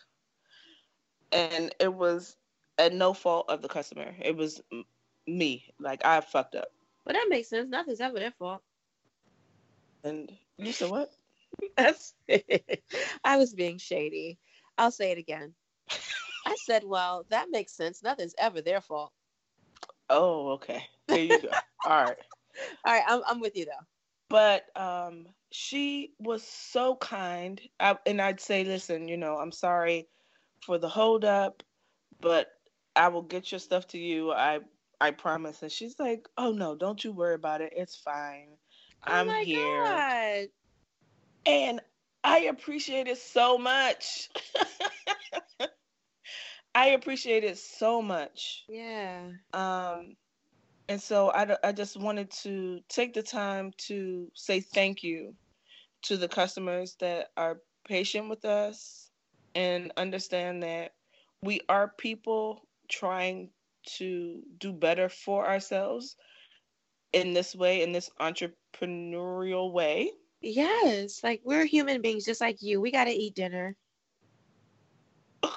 and it was at no fault of the customer. It was m- me. Like I fucked up. But that makes sense. Nothing's ever their fault. And you said what? That's I was being shady. I'll say it again. I said, well, that makes sense. Nothing's ever their fault. Oh, okay. There you go. All right. All right, I'm, I'm with you though. but um she was so kind I, and i'd say listen you know i'm sorry for the hold up but i will get your stuff to you i i promise and she's like oh no don't you worry about it it's fine oh my here God. and i appreciate it so much i appreciate it so much Yeah. um, and so I, I just wanted to take the time to say thank you to the customers that are patient with us and understand that we are people trying to do better for ourselves in this way, in this entrepreneurial way. Yes. Like we're human beings just like you. We gotta eat dinner. we're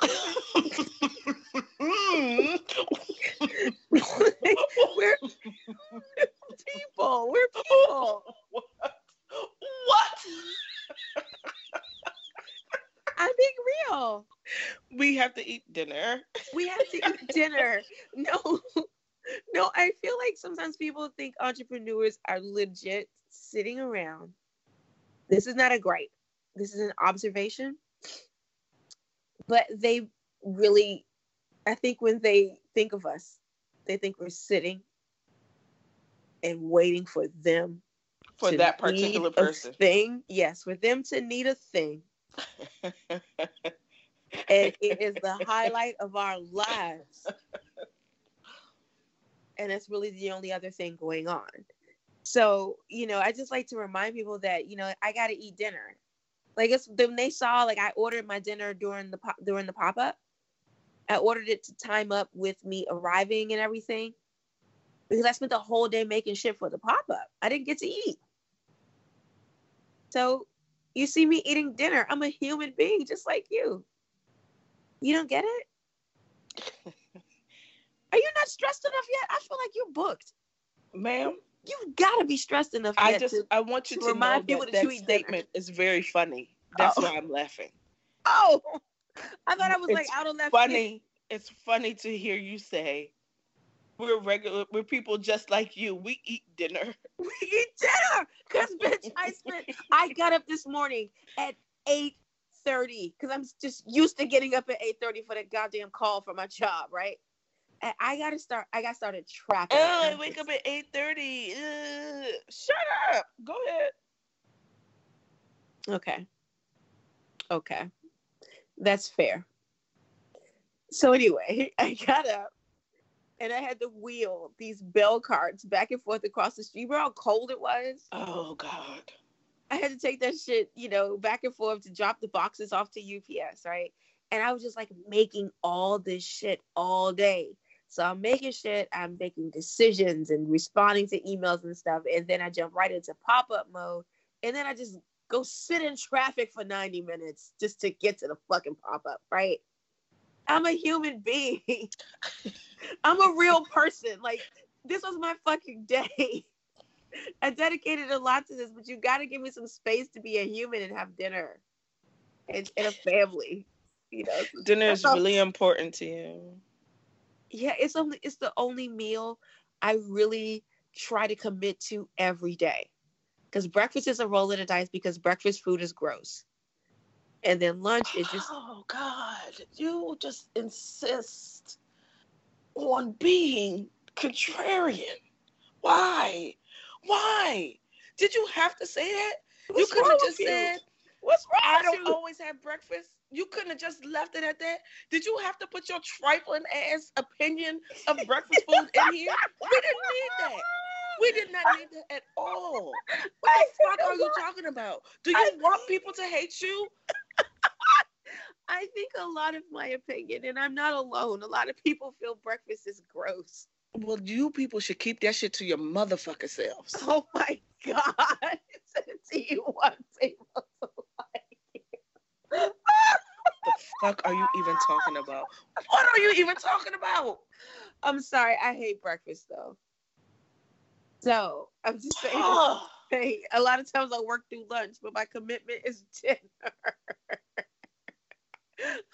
people. We're people. what? What? I'm being real. We have to eat dinner. We have to eat dinner. No, no, I feel like sometimes people think entrepreneurs are legit sitting around. This is not a gripe. This is an observation. But they really, I think when they think of us, they think we're sitting and waiting for them For to that need particular a person. thing. Yes, for them to need a thing. and it is the highlight of our lives. And it's really the only other thing going on. So, you know, I just like to remind people that, you know, I got to eat dinner. Like it's when they saw like I ordered my dinner during the pop, during the pop up. I ordered it to time up with me arriving and everything because I spent the whole day making shit for the pop up. I didn't get to eat. So, you see me eating dinner. I'm a human being just like you. You don't get it? Are you not stressed enough yet? I feel like you're booked. Ma'am, You've got to be stressed enough I just to- I want you to to, remind people that, that you that eat dinner. statement is very funny. That's Oh. why I'm laughing. Oh, I thought I was like It's out on that. field. Funny. It's funny to hear you say we're regular we're people just like you. We eat dinner. We eat dinner because bitch, I spent. I got up this morning at eight thirty because I'm just used to getting up at eight thirty for that goddamn call for my job, right? I gotta start. I got started tracking. Oh, I wake up at 8:30. Shut up. Go ahead. Okay. Okay. That's fair. So anyway, I got up and I had to wheel these bell carts back and forth across the street. Remember how cold it was? Oh God. I had to take that shit, you know, back and forth to drop the boxes off to UPS, right? And I was just like making all this shit all day. So I'm making shit, I'm making decisions and responding to emails and stuff. And then I jump right into pop up mode. And then I just go sit in traffic for 90 minutes just to get to the fucking pop up, right? I'm a human being. I'm a real person. Like, this was my fucking day. I dedicated a lot to this, but you got to give me some space to be a human and have dinner and, and a family. You know, dinner is really important to you. Yeah, it's only it's the only meal I really try to commit to every day. Because breakfast is a roll of the dice because breakfast food is gross. And then lunch is just Oh God, you just insist on being contrarian. Why? Why? Did you have to say that? What's you could have just you? said, What's wrong? I don't you? always have breakfast. You couldn't have just left it at that. Did you have to put your trifling ass opinion of breakfast food in here? We didn't need that. We did not need that at all. What the fuck are you talking about? Do you want people to hate you? I think a lot of my opinion, and I'm not alone. A lot of people feel breakfast is gross. Well, you people should keep that shit to your motherfucker selves. Oh my god! to you one table. the fuck are you even talking about? What are you even talking about? I'm sorry, I hate breakfast though. So I'm just saying. hey, a lot of times I work through lunch, but my commitment is dinner.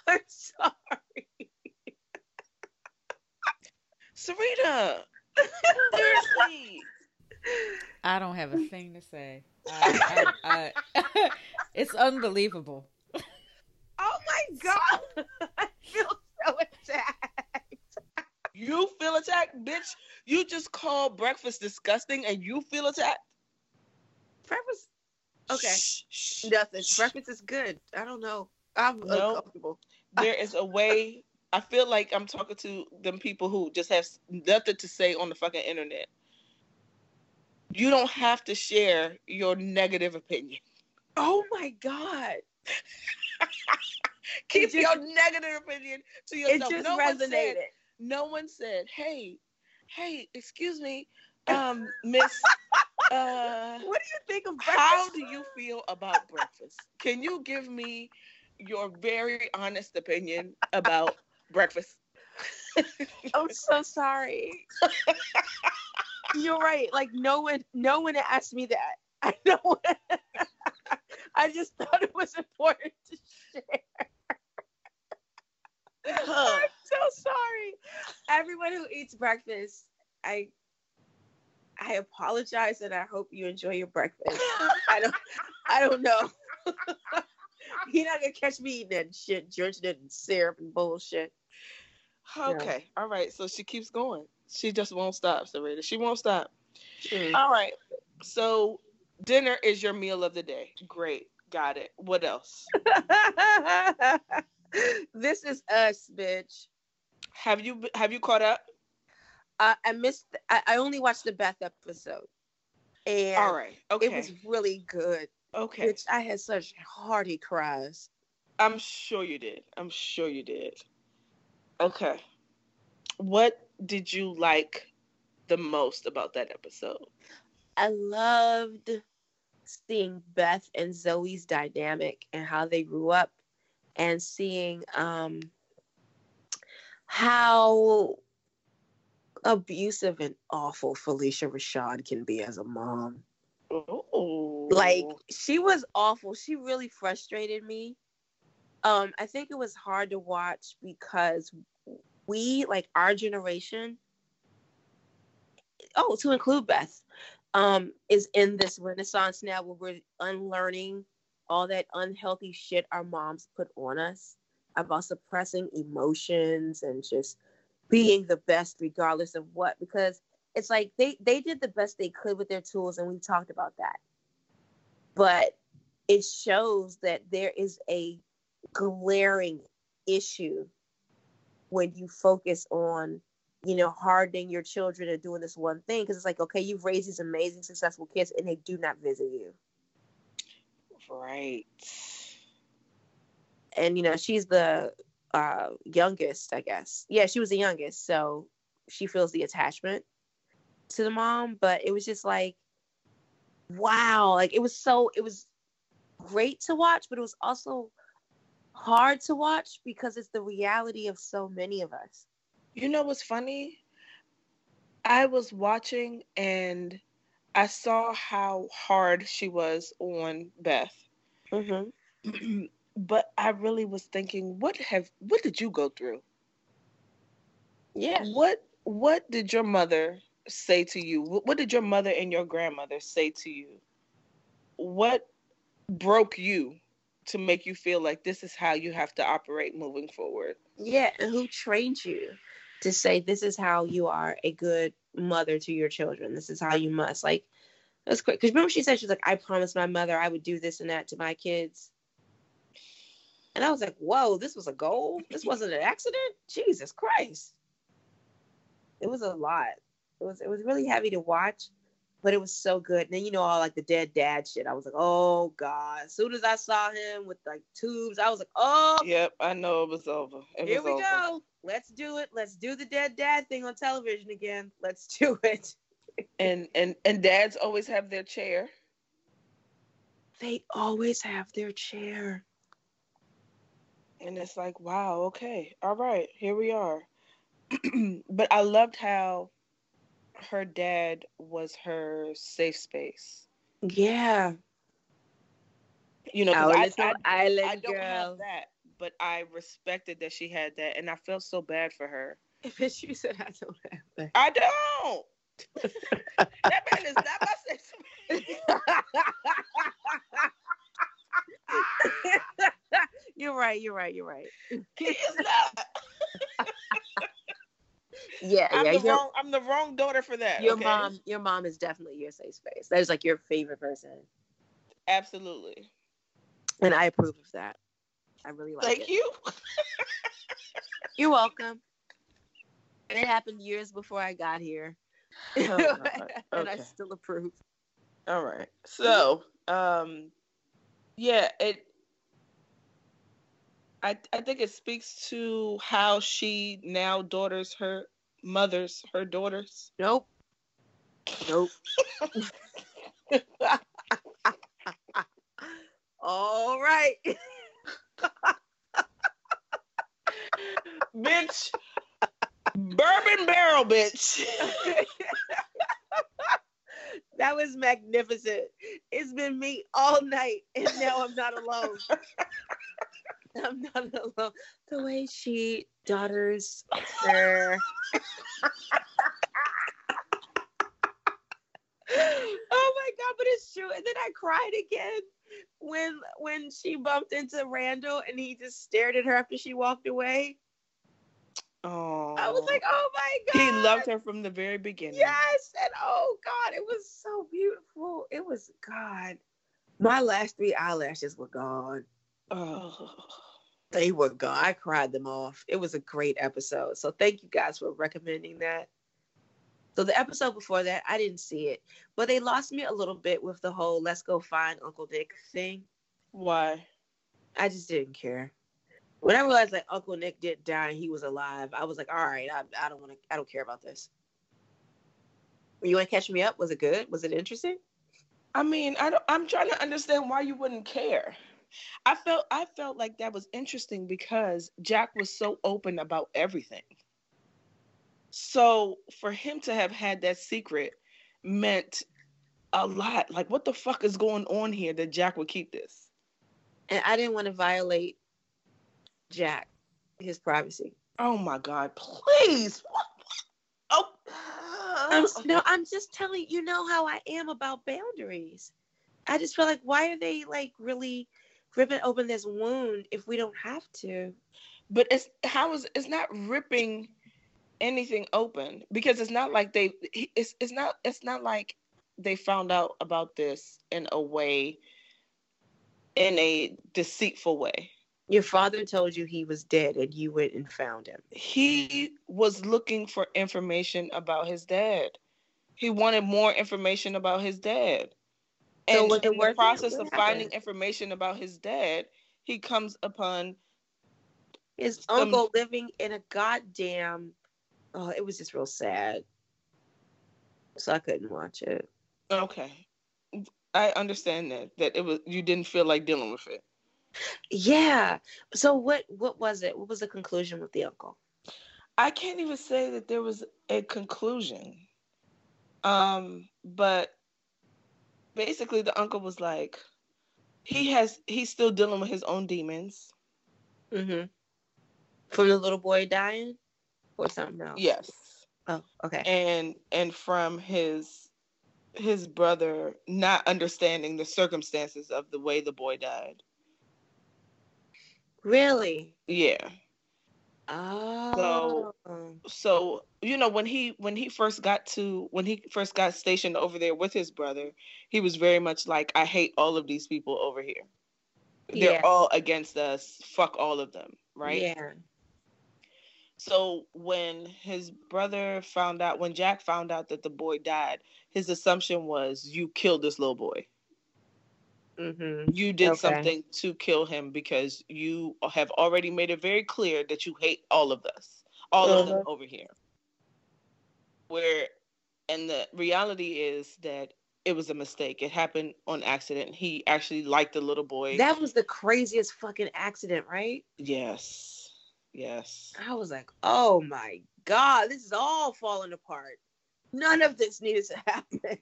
I'm sorry. Sarita, seriously. I don't have a thing to say. I, I, I, it's unbelievable. Oh my god! I feel so attacked. You feel attacked, bitch. You just called breakfast disgusting, and you feel attacked. Breakfast. Okay. Shh, shh, Nothing. Shh. Breakfast is good. I don't know. I'm no, uncomfortable. There is a way. I feel like I'm talking to them people who just have nothing to say on the fucking internet. You don't have to share your negative opinion. Oh my god. Keep just, your negative opinion to yourself. It just no resonated. One said, no one said, "Hey, hey, excuse me, um, Miss." Uh, what do you think of breakfast? How do you feel about breakfast? Can you give me your very honest opinion about breakfast. I'm so sorry. You're right. Like no one, no one asked me that. I know. I just thought it was important to share. I'm so sorry. Everyone who eats breakfast, I I apologize and I hope you enjoy your breakfast. I don't I don't know. He not gonna catch me eating that shit, drenching it in syrup and bullshit. Okay, yeah. all right. So she keeps going. She just won't stop, Sarita. She won't stop. Mm. All right. So dinner is your meal of the day. Great. Got it. What else? this is us, bitch. Have you have you caught up? Uh, I missed. I, I only watched the Beth episode. And all right. Okay. It was really good. Okay. Which I had such hearty cries. I'm sure you did. I'm sure you did. Okay. What did you like the most about that episode? I loved seeing Beth and Zoe's dynamic and how they grew up and seeing um, how abusive and awful Phylicia Rashad can be as a mom. Oh. Like she was awful. She really frustrated me. Um, I think it was hard to watch because we, like our generation, oh, to include Beth, um, is in this renaissance now where we're unlearning all that unhealthy shit our moms put on us about suppressing emotions and just being the best regardless of what because it's like they they did the best they could with their tools and we talked about that. But it shows that there is a glaring issue when you focus on you know hardening your children and doing this one thing because it's like okay you've raised these amazing successful kids and they do not visit you. Right. And you know she's the uh youngest i guess. Yeah she was the youngest so she feels the attachment to the mom but it was just like wow like it was so it was great to watch but it was also hard to watch because it's the reality of so many of us you know what's funny i was watching and i saw how hard she was on beth mm-hmm. but I really was thinking, what have what did you go through? Yeah. What what did your mother say to you? What did your mother and your grandmother say to you? What broke you to make you feel like this is how you have to operate moving forward? Yeah, and who trained you to say this is how you are a good mother to your children? This is how you must like. That's quick because remember she said she's like, I promised my mother I would do this and that to my kids. And I was like, whoa, this was a goal? This wasn't an accident? Jesus Christ. It was a lot. It was it was really heavy to watch, but it was so good. And then you know all like the dead dad shit. I was like, oh God. As soon as I saw him with like tubes, I was like, oh Yep, I know it was over. It here was we over. go. Let's do it. Let's do the dead dad thing on television again. Let's do it. And and and dads always have their chair. They always have their chair. And it's like, wow, okay, all right, here we are. but I loved how her dad was her safe space. Yeah. You know, Our I, little I, island I don't girl. have that, but I respected that she had that, and I felt so bad for her. Bitch, you said I don't have that. I don't. that man is not my safe space. you're right. You're right. You're right. He is not. Yeah, I'm yeah. the wrong. I'm the wrong daughter for that. your okay? mom, your mom is definitely your safe space. That is like your favorite person, Absolutely. and I approve of that. I really like Thank it. you. You're welcome. It happened years before I got here, Oh, God. and I still approve. All right. So, um, yeah, it. I I think it speaks to how she now daughters her mothers her daughters. Nope. Nope. All right. bitch, bourbon barrel, bitch. that was magnificent. It's been me all night, and now I'm not alone. I'm not alone. The way she daughters her. oh my god, but it's true. And then I cried again when when she bumped into Randall and he just stared at her after she walked away. Oh, I was like, oh my god. he loved her from the very beginning. Yes, and oh God, it was so beautiful. It was God. My last three eyelashes were gone. Oh. They were gone. I cried them off. It was a great episode. So thank you guys for recommending that. So the episode before that, I didn't see it, but they lost me a little bit with the whole "let's go find Uncle Nick" thing. Why? I just didn't care. When I realized like Uncle Nick didn't die and he was alive, I was like, all right, I, I don't want to, I don't care about this. You want to catch me up? Was it good? Was it interesting? I mean, I don't, I'm trying to understand why you wouldn't care. I felt I felt like that was interesting because Jack was so open about everything. So for him to have had that secret meant a lot. Like, what the fuck is going on here that Jack would keep this? and I didn't want to violate Jack, his privacy. Oh my God! Please. What? what? I'm, Oh. no, I'm just telling you know how I am about boundaries. I just feel like why are they like really ripping open this wound if we don't have to? but it's how is it's not ripping anything open because it's not like they it's it's not it's not like they found out about this in a way in a deceitful way Your father told you he was dead and you went and found him. he was looking for information about his dad he wanted more information about his dad and it in the process of finding information about his dad he comes upon his uncle living in a goddamn. Oh, it was just real sad. So I couldn't watch it. Okay, I understand that that it was you didn't feel like dealing with it. Yeah. So what? What was it? What was the conclusion with the uncle? I can't even say that there was a conclusion. Um, but basically the uncle was like, he has he's still dealing with his own demons. Mm-hmm. From the little boy dying, or something else. Yes. Oh, okay. And and from his his brother not understanding the circumstances of the way the boy died. Really? Yeah. Oh. So so you know when he when he first got to when he first got stationed over there with his brother, he was very much like I hate all of these people over here. They're all against us. Fuck all of them, right? Yeah. So when his brother found out when Jack found out that the boy died, his assumption was you killed this little boy. Mm-hmm. You did Okay. something to kill him because you have already made it very clear that you hate all of us, all of them Uh-huh. over here. Where, and the reality is that it was a mistake. It happened on accident. He actually liked the little boy. That was the craziest fucking accident, right? yes, yes. I was like, oh my god, this is all falling apart. None of this needed to happen.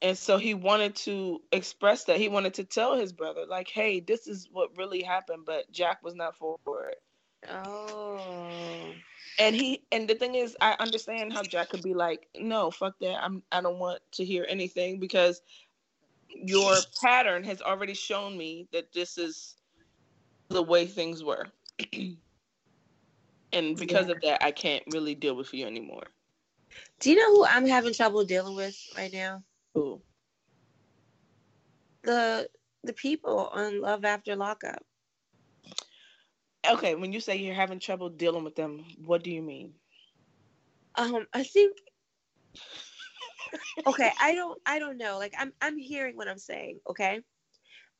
And so he wanted to express that. He wanted to tell his brother, like, hey, this is what really happened, but Jack was not for it. Oh. and he and the thing is i understand how jack could be like no fuck that i'm i don't want to hear anything because your pattern has already shown me that this is the way things were and because of that i can't really deal with you anymore Do you know who I'm having trouble dealing with right now? Who? The the people on Love After Lockup. okay when you say you're having trouble dealing with them what do you mean Um, I think okay, I don't I don't know. Like I'm I'm hearing what I'm saying, okay?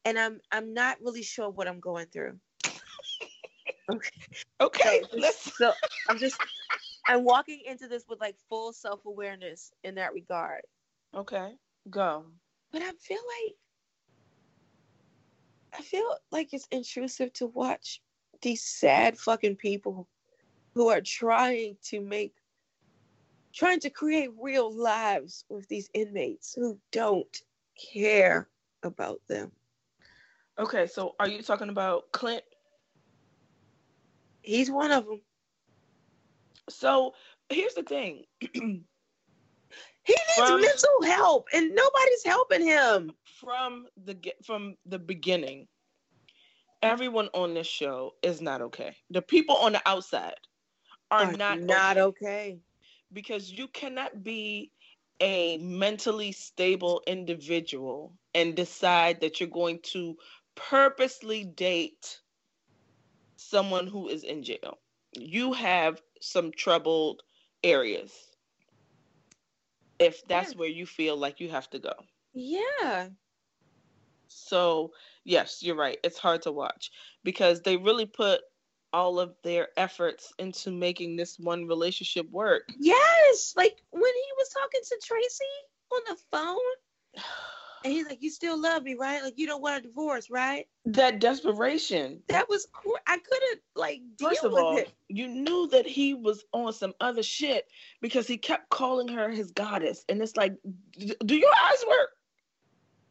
And I'm I'm not really sure what I'm going through. okay So, let's so I'm just I'm walking into this with like full self-awareness in that regard. okay go But I feel like I feel like it's intrusive to watch these sad fucking people who are trying to make trying to create real lives with these inmates who don't care about them. okay so are you talking about clint He's one of them. so here's the thing He needs From- mental help and nobody's helping him. from the from the beginning everyone on this show is not okay the people on the outside are not not okay okay. because you cannot be a mentally stable individual and decide that you're going to purposely date someone who is in jail you have some troubled areas if that's Yeah. where you feel like you have to go Yeah. So, yes, you're right. It's hard to watch because they really put all of their efforts into making this one relationship work. Yes. Like when he was talking to Tracy on the phone. And he's like, "You still love me, right? Like you don't want a divorce, right?" That desperation. That was I couldn't like deal First of with all, it. you knew that he was on some other shit because he kept calling her his goddess. And it's like, do your eyes work?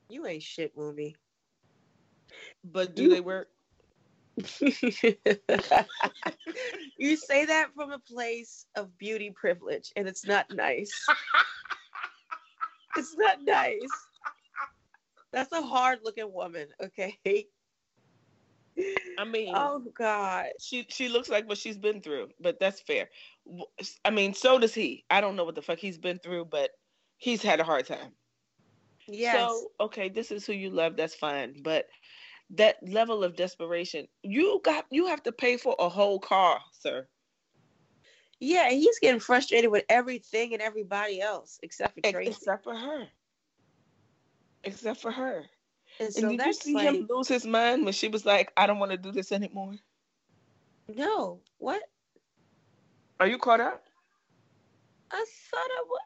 You ain't shit, Woomy. But do You- they work? you say that from a place of beauty privilege, and it's not nice. it's not nice. That's a hard looking woman, okay? I mean, Oh God. she she looks like what she's been through, but that's fair. I mean, so does he. I don't know what the fuck he's been through, but he's had a hard time. Yes. So, okay, this is who you love, that's fine. But that level of desperation, you got you have to pay for a whole car, sir. yeah, and he's getting frustrated with everything and everybody else except for Tracy. Except for her. Except for her. And And so did you see like, him lose his mind when she was like, I don't want to do this anymore? No, what? Are you caught up? I thought I was.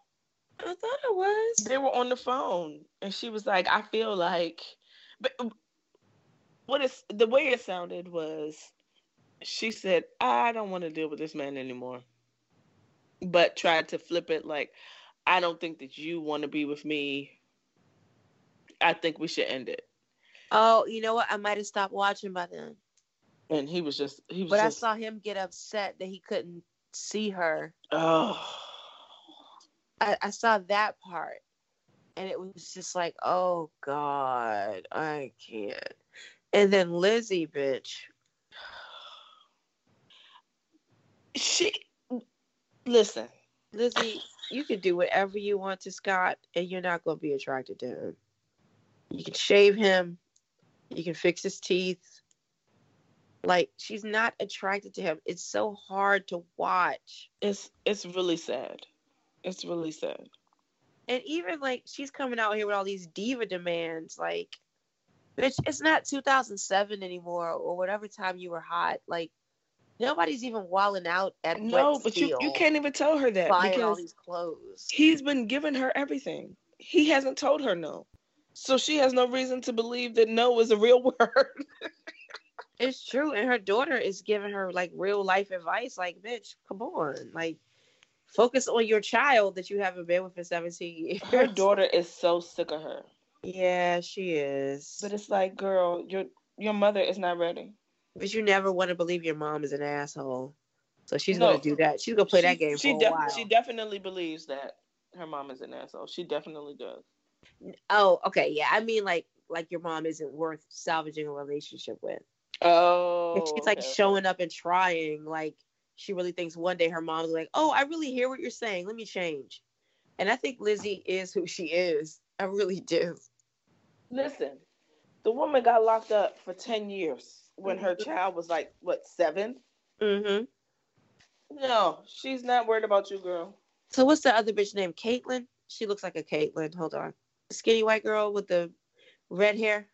I thought I was. They were on the phone, and she was like, "I feel like," but um, what is the way it sounded was, she said, "I don't want to deal with this man anymore," but tried to flip it like, "I don't think that you want to be with me. I think we should end it." Oh, you know what? I might have stopped watching by then. And he was just he was. But just, I saw him get upset that he couldn't see her. Oh. I, I saw that part, and it was just like, oh God, I can't. And then Lizzie, bitch. She listen, Lizzie, you can do whatever you want to Scott, and you're not going to be attracted to him. You can shave him, you can fix his teeth. Like she's not attracted to him. It's so hard to watch. It's it's really sad. It's really sad. And even like she's coming out here with all these diva demands, like, bitch, it's not 2007 anymore or whatever time you were hot. Like, nobody's even walling out at no, but you you can't even tell her that buying because all these clothes. he's been giving her everything. He hasn't told her no, so she has no reason to believe that no is a real word. It's true, and her daughter is giving her like real life advice. Like, bitch, come on, like, focus on your child that you haven't been with for 17 years. her daughter is so sick of her. Yeah, she is. But it's like, girl, your your mother is not ready. But you never want to believe your mom is an asshole. So she's No. gonna do that. She's gonna play that game She for a def- while. she definitely believes that her mom is an asshole. She definitely does. Oh, okay, yeah. I mean, like, like your mom isn't worth salvaging a relationship with. Oh, If she's like okay. showing up and trying, like she really thinks one day her mom's like, "Oh, I really hear what you're saying. Let me change." And I think Lizzie is who she is. I really do. Listen, the woman got locked up for 10 years when her Mhm. child was like, what, seven? Mm-hmm. No, she's not worried about you, girl. So what's the other bitch named Caitlyn? She looks like a Caitlyn. Hold on, skinny white girl with the red hair.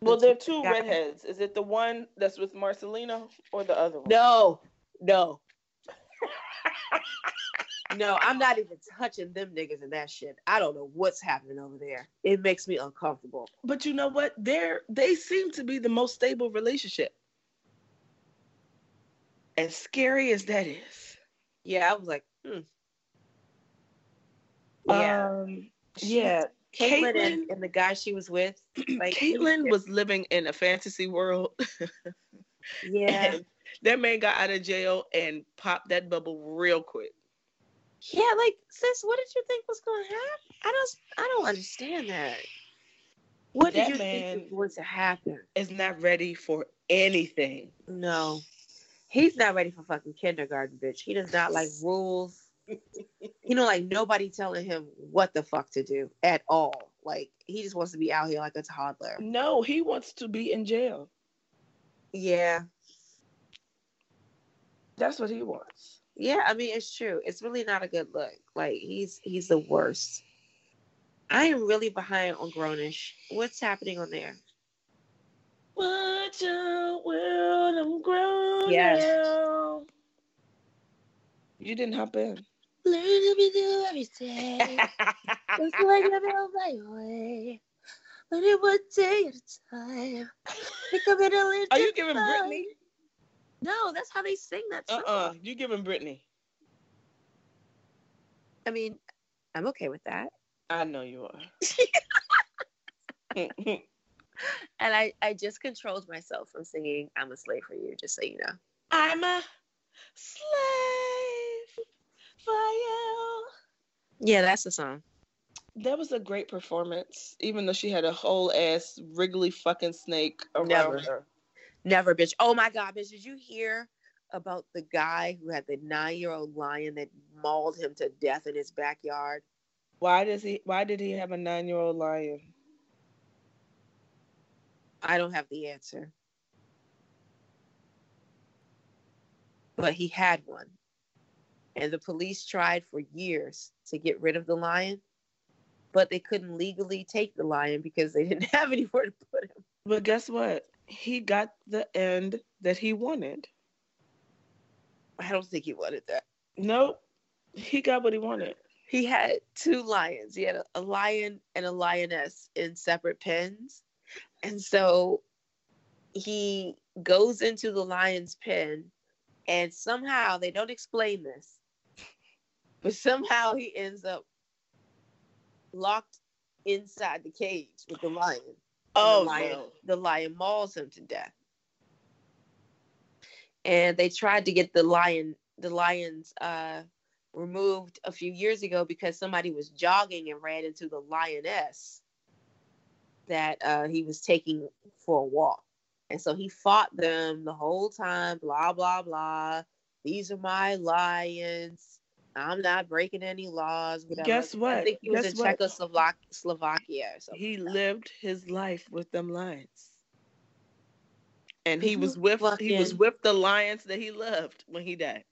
Well, there are two redheads. Is it the one that's with Marcelino or the other one? No, no, no. I'm not even touching them niggas and that shit. I don't know what's happening over there. It makes me uncomfortable. But you know what? They're they seem to be the most stable relationship. As scary as that is. Yeah, I was like, hmm. Yeah, Um, yeah. Caitlyn, and, and the guy she was with, like Caitlyn was living in a fantasy world. yeah, and that man got out of jail and popped that bubble real quick. yeah. Like, sis, what did you think was going to happen? I don't, I don't understand that. What That did you man- think was going to happen? Is not ready for anything. No, he's not ready for fucking kindergarten, bitch. He does not like rules. he don't like nobody telling him what the fuck to do at all. Like he just wants to be out here like a toddler. No, he wants to be in jail. Yeah, That's what he wants. yeah. I mean, it's true. It's really not a good look. Like he's he's the worst. I am really behind on Grownish. What's happening on there? Watch out, world, I'm grown Yes. now. You didn't hop in. Learn to be do everything. Just like I know my way. But it one day at a time. Think of it a little Are you giving different. Brittany? No, that's how they sing that Uh song. uh You giving Brittany. I mean, I'm okay with that. I know you are. And I, I just controlled myself from singing I'm a slave for you, just so you know. I'm a slave you. Yeah, that's the song. That was a great performance, even though she had a whole ass wriggly fucking snake around Never. her. Never, bitch. Oh my God, bitch. Did you hear about the guy who had the nine year old lion that mauled him to death in his backyard? Why does he? Why did he have a nine year old lion? I don't have the answer. But he had one. And the police tried for years to get rid of the lion, but they couldn't legally take the lion because they didn't have anywhere to put him. But guess what? He got the end that he wanted. I don't think he wanted that. Nope. He got what he wanted. He had two lions. He had a, a lion and a lioness in separate pens. And so he goes into the lion's pen and somehow they don't explain this. But somehow he ends up locked inside the cage with the lion. Oh, the lion, no. the lion mauls him to death. And they tried to get the lion, the lions, uh, removed a few years ago because somebody was jogging and ran into the lioness that uh, he was taking for a walk. And so he fought them the whole time, blah, blah, blah. These are my lions. I'm not breaking any laws. Whatever. Guess what? I think he was Guess in what? Czechoslovakia Slovakia or something. He lived his life with them lions. And he was with he was with the lions that he loved when he died.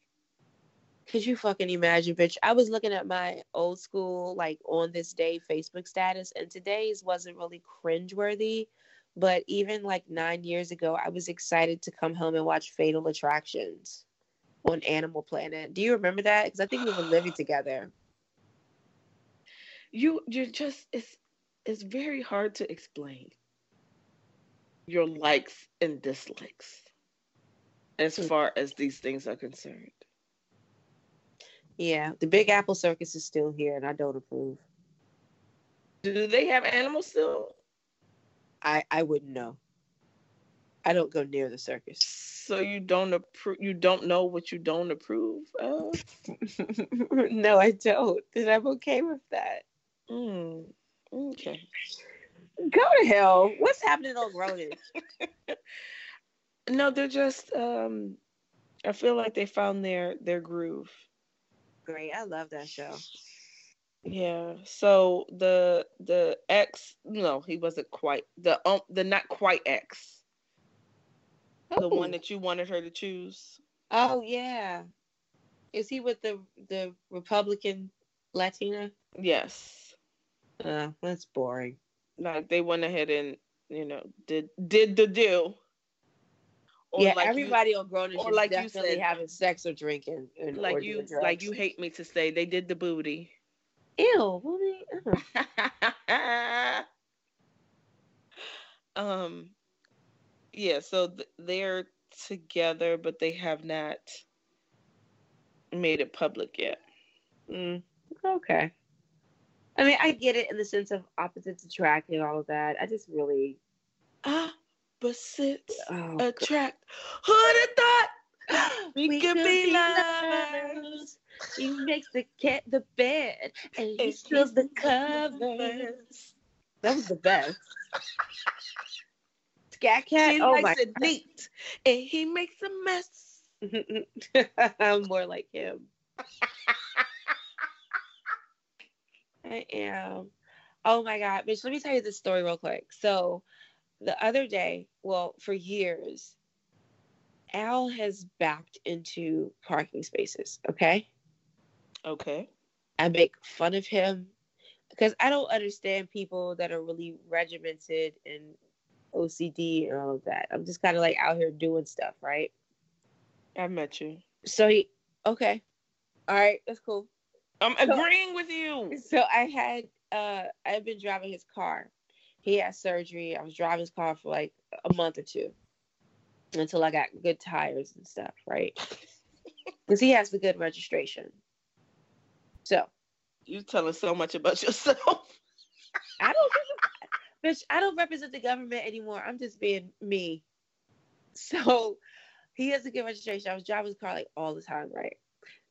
Could you fucking imagine, bitch? I was looking at my old school, like on this day Facebook status, and today's wasn't really cringeworthy. But even like nine years ago, I was excited to come home and watch Fatal Attractions on Animal Planet. Do you remember that? Because I think we were living together. You you're just it's it's very hard to explain your likes and dislikes as Hmm. far as these things are concerned. Yeah, the Big Apple Circus is still here, and I don't approve. Do they have animals still? I I wouldn't know. I don't go near the circus. So you don't approve you don't know what you don't approve of? no, I don't. And I'm okay with that. Mm, okay. Go to hell. What's happening on Grownish? No, they're just um I feel like they found their their groove. Great. I love that show. Yeah. So the the ex no, he wasn't quite the um the not quite ex. The one that you wanted her to choose. Oh yeah. Is he with the the Republican Latina? Yes. Uh, that's boring. Like they went ahead and, you know, did did the do. Or yeah, like you- everybody on Grownish or like you said- having sex or drinking. And, or like you drugs. like you hate me to say they did the booty. Ew. You- uh. um yeah so th- they're together but they have not made it public yet Mm, okay. I mean, I get it in the sense of opposites attract and all of that. I just really. opposites Oh, God. attract who'd have thought we, could, be, lovers She makes the cat the bed and he And steals the covers. That was the best. Skat Kat. she oh likes it neat and he makes a mess I'm more like him. I am. Oh my God, bitch. Let me tell you this story real quick. So, the other day, well, for years, Al has backed into parking spaces. Okay. okay I make fun of him because I don't understand people that are really regimented and OCD and all of that. I'm just kind of like out here doing stuff, right? i met you So he, okay, all right, that's cool. i'm So- agreeing with you So I had, uh, I've been driving his car. He had surgery. I was driving his car for like a month or two until I got good tires and stuff, right? Because he has the good registration. So you're telling so much about yourself I don't bitch. I don't represent the government anymore. I'm just being me. So he has a good registration. I was driving his car like all the time, right?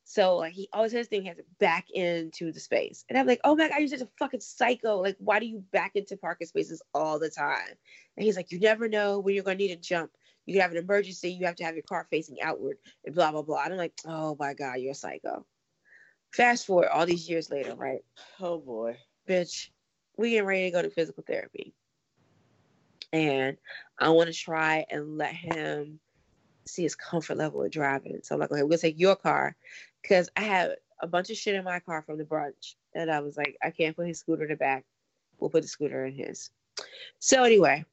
So like he always has his thing he has to back into the space. And I'm like, oh my god, you're such a fucking psycho. Like, why do you back into parking spaces all the time? And he's like, you never know when you're gonna need a jump. You can have an emergency, you have to have your car facing outward and blah blah blah. And I'm like, oh my god, you're a psycho. Fast forward all these years later, right? oh boy bitch, we getting ready to go to physical therapy. And I want to try and let him see his comfort level of driving. So I'm like, okay, we're gonna take your car because I have a bunch of shit in my car from the brunch. And I was like, I can't put his scooter in the back. We'll put the scooter in his. So anyway,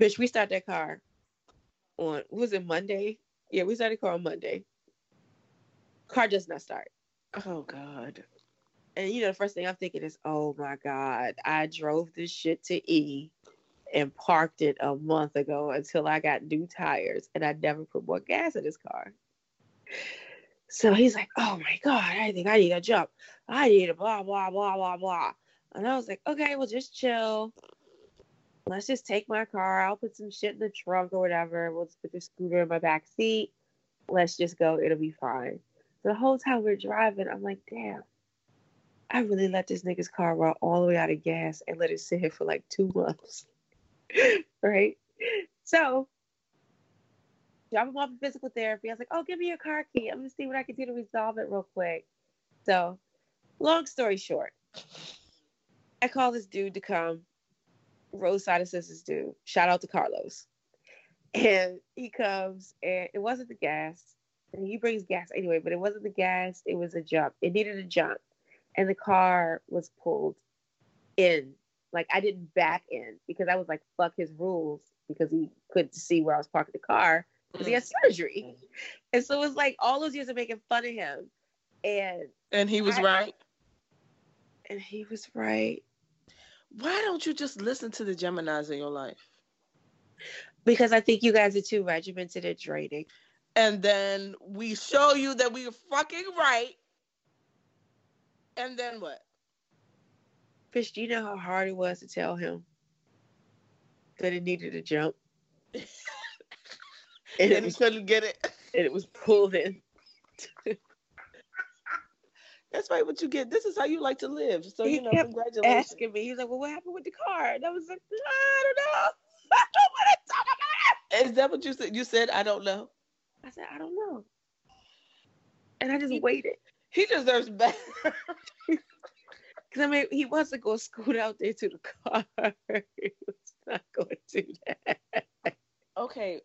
bitch, we start that car on was it Monday Yeah, we started the car on Monday. Car does not start. Oh God. And you know, the first thing I'm thinking is, oh my God, I drove this shit to E and parked it a month ago until I got new tires and I never put more gas in this car. So he's like, oh my God, I think I need a jump. I need a blah, blah, blah, blah, blah. And I was like, okay, well, just chill. Let's just take my car. I'll put some shit in the trunk or whatever. We'll just put the scooter in my back seat. Let's just go. It'll be fine. So the whole time we're driving, I'm like, damn, I really let this nigga's car run all the way out of gas and let it sit here for like two months. right? So drop him off in physical therapy. I was like, oh, give me your car key. I'm gonna see what I can do to resolve it real quick. So, long story short, I call this dude to come, roadside assistance dude. Shout out to Carlos. And he comes, and it wasn't the gas. And he brings gas anyway, but it wasn't the gas. It was a jump. It needed a jump, and the car was pulled in. Like I didn't back in because I was like, "Fuck his rules," because he couldn't see where I was parking the car because he had mm. surgery. And so it was like all those years of making fun of him, and And he was I- right. and he was right Why don't you just listen to the Geminis in your life? because I think you guys are too regimented at draining. And then we show you that we are fucking right. And then what? Fish, do you know how hard it was to tell him that it needed to jump? and, And it he couldn't get it. and it was pulled in. That's right. What you get. This is how you like to live. So He you know, kept congratulations. Asking me, he's like, "Well, what happened with the car?" And I was like, "I don't know. I don't want to talk about it." Is that what you said? You said I don't know. I said, "I don't know," and I just He- waited He deserves better. because I mean, he wants to go scoot out there to the car. he was not going to do that. okay,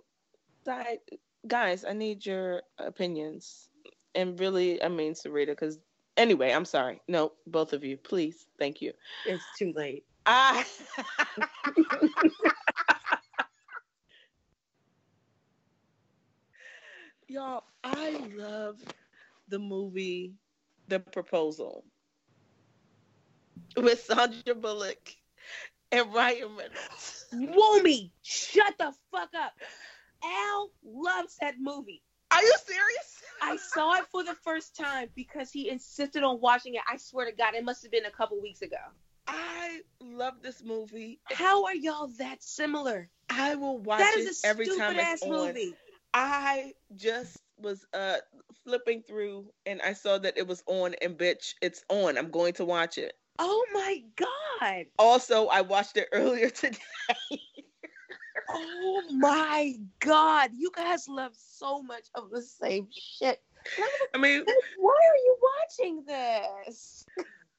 side guys, I need your opinions, and really, I mean Sarita, because anyway, I'm sorry. No, both of you, please, thank you. It's too late. I. Ah. Y'all, I love the movie The Proposal with Sandra Bullock and Ryan Reynolds. Woomy, shut the fuck up. Al loves that movie. Are you serious? I saw it for the first time because he insisted on watching it. I swear to God, it must have been a couple weeks ago. I love this movie. How are y'all that similar? I will watch That it is a every stupid time ass it's on. movie. I just was uh flipping through and I saw that it was on and bitch, it's on. I'm going to watch it. Oh my God. Also, I watched it earlier today. Oh my God. You guys love so much of the same shit. I mean, Why are you watching this?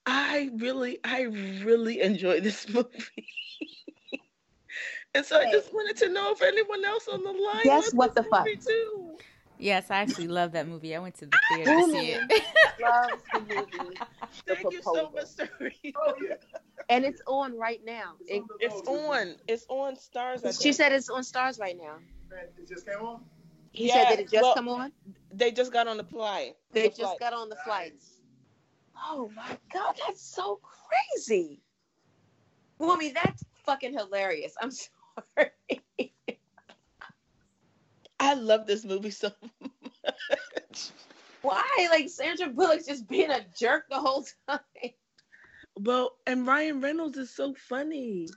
I really, I really enjoy this movie. and so I just wanted to know if anyone else on the line Guess what the fuck? too. Yes, I actually love that movie. I went to the ah! theater to see it. Loves the movie. The Thank you so Proposal. much, oh, Sarita. And it's on right now. It- It's on. It's on Starz. I she think. said it's on Starz right now. It just came on. He Yeah, said, did it just well, come on? they just got on the flight. They the just flight. got on the flights. Oh my god, that's so crazy. Woman, that's fucking hilarious. I'm sorry. I love this movie so much. Why? Like Sandra Bullock's just being a jerk the whole time. Well, and Ryan Reynolds is so funny.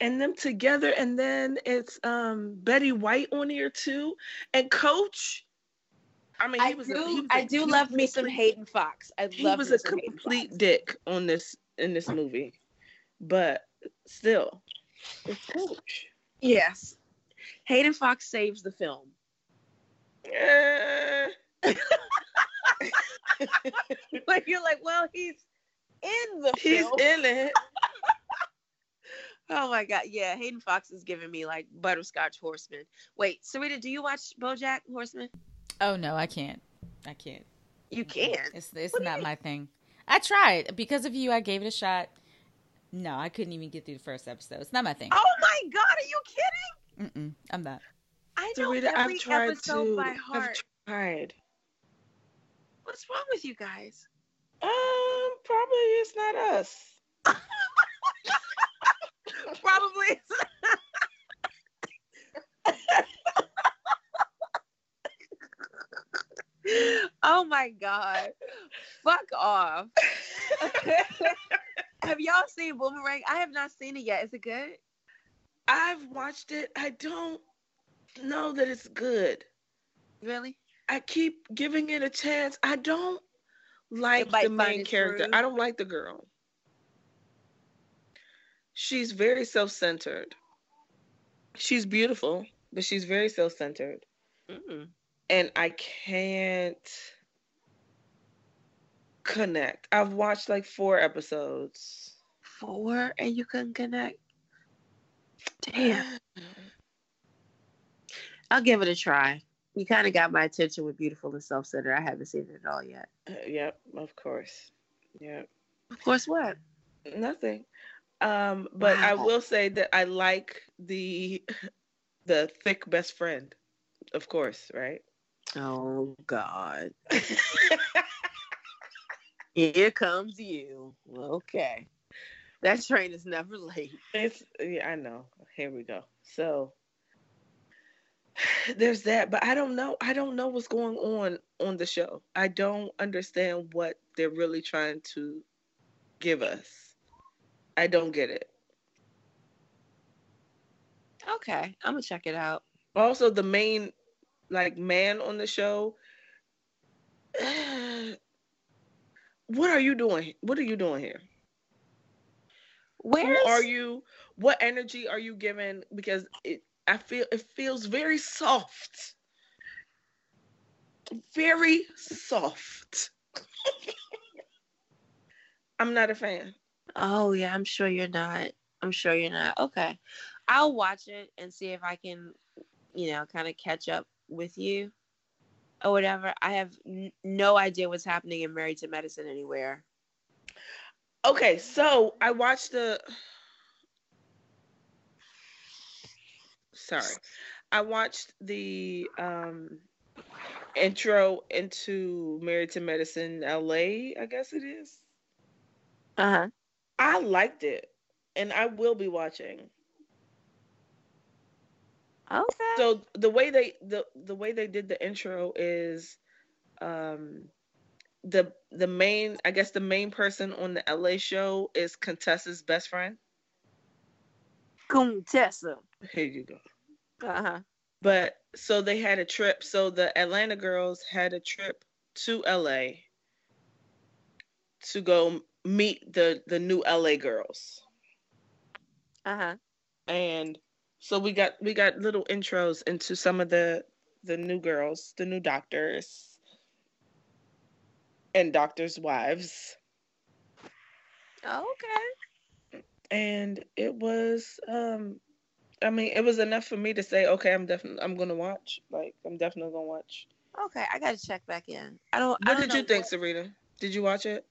And them together, and then it's um Betty White on here too, and Coach. I mean, he I was do, a, he was I a- do he love was me a some Hayden Fox. I love. He was a complete dick on this in this movie, but still, it's Coach. Yes. Hayden Fox saves the film. Like you're like, well, he's in the He's film. in it. Oh my god, yeah. Hayden Fox is giving me like butterscotch horseman. Wait, Sarita, do you watch BoJack Horseman? Oh no, I can't. I can't. You can. It's it's What not my thing. I tried because of you. I gave it a shot. No, I couldn't even get through the first episode. It's not my thing. Oh my god, are you kidding? Mm-mm, I'm not. I know Sarita, every I've tried episode to. by heart. I've tried. What's wrong with you guys? Um, probably it's not us. Probably. oh my god. Fuck off. have y'all seen Boomerang? I have not seen it yet. Is it good? I've watched it. I don't know that it's good. Really? I keep giving it a chance. I don't like the main character. I don't like the girl. She's very self-centered. She's beautiful, but she's very self-centered. Mm. and I can't connect. I've watched like four episodes. Four and you couldn't connect. Damn. I'll give it a try. You kind of got my attention with Beautiful and Self Centered. I haven't seen it at all yet. Uh, yep, of course. Yep. Of course, what? Nothing. Um, but I will say that I like the the thick best friend, of course, right? Oh, God. Here comes you. Okay. That train is never late. It's yeah, I know. Here we go. So there's that, but I don't know. I don't know what's going on on the show. I don't understand what they're really trying to give us. I don't get it. Okay. I'm to check it out. Also, the main like man on the show. What are you doing? What are you doing here? Where are you? What energy are you giving? Because it, I feel it feels very soft, very soft. I'm not a fan. Oh, yeah. I'm sure you're not. I'm sure you're not. Okay. I'll watch it and see if I can, you know, kind of catch up with you or whatever. I have n- no idea what's happening in Married to Medicine anywhere. Okay, so I watched the. Sorry, I watched the um, intro into Married to Medicine LA. I guess it is. Uh huh. I liked it, and I will be watching. Okay. So the way they the the way they did the intro is, um, the the main I guess the main person on the LA show is Contessa's best friend. Contessa. Here you go. Uh huh. But so they had a trip. So the Atlanta girls had a trip to LA to go meet the the new LA girls. Uh huh. And so we got we got little intros into some of the the new girls, the new doctors and doctors' wives. Okay. And it was um I mean, it was enough for me to say, okay, I'm definitely I'm gonna watch. Like I'm definitely gonna watch. Okay. I gotta check back in. I don't. I What don't did know you think, what- Sarita? Did you watch it?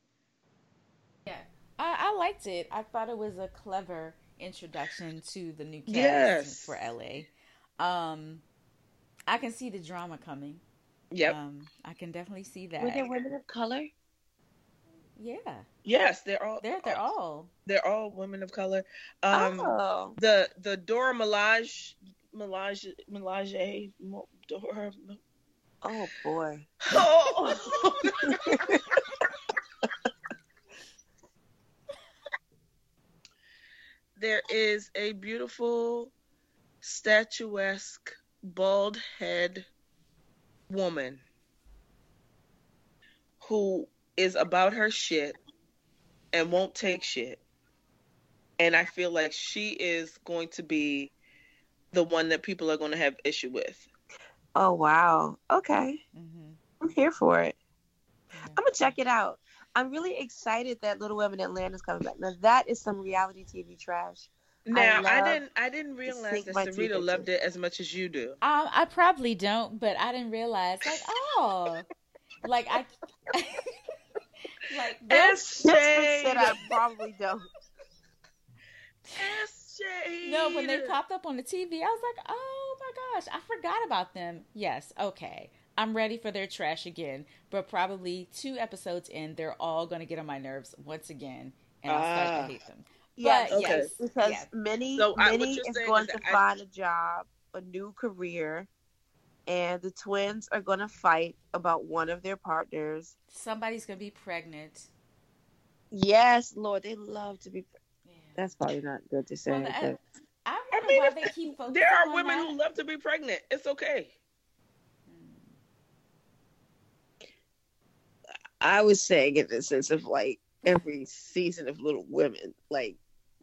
Yeah, I, I liked it. I thought it was a clever introduction to the new cast Yes. for LA. Um, I can see the drama coming. Yep. Um, I can definitely see that. Were that. there women of color? Yeah, yes, they're all they're they're all. they're all women of color. Um oh. the the Dora Milaje Milaje Milaje Dora Oh boy. Oh. there is a beautiful statuesque bald head woman who is about her shit and won't take shit. And I feel like she is going to be the one that people are going to have issue with. Oh wow. Okay. hmm I'm here for it. I'm gonna check it out. I'm really excited that Little Women Atlanta is coming back. Now that is some reality TV trash. Now I, love didn't I didn't realize sink that my Sarita loved it. it as much as you do. Um, I probably don't, but I didn't realize. Like, oh, like I, like S Just said I probably don't. S shade. no, when they popped up on the TV, I was like, oh my gosh, I forgot about them. Yes, okay. I'm ready for their trash again, but probably two episodes in, they're all going to get on my nerves once again, and I'll start to Ah. hate them. Yes, But, okay. yes, because yeah. Minnie, So, I- Minnie is going is to I- find a job, a new career, and the twins are going to fight about one of their partners. Somebody's going to be pregnant. Yes, Lord, they love to be. Yeah. That's probably not good to say. Well, I, but- I I wonder mean, why they keep focusing there are on women that. who love to be pregnant. It's okay. Hmm. I was saying in the sense of like every season of Little Women, like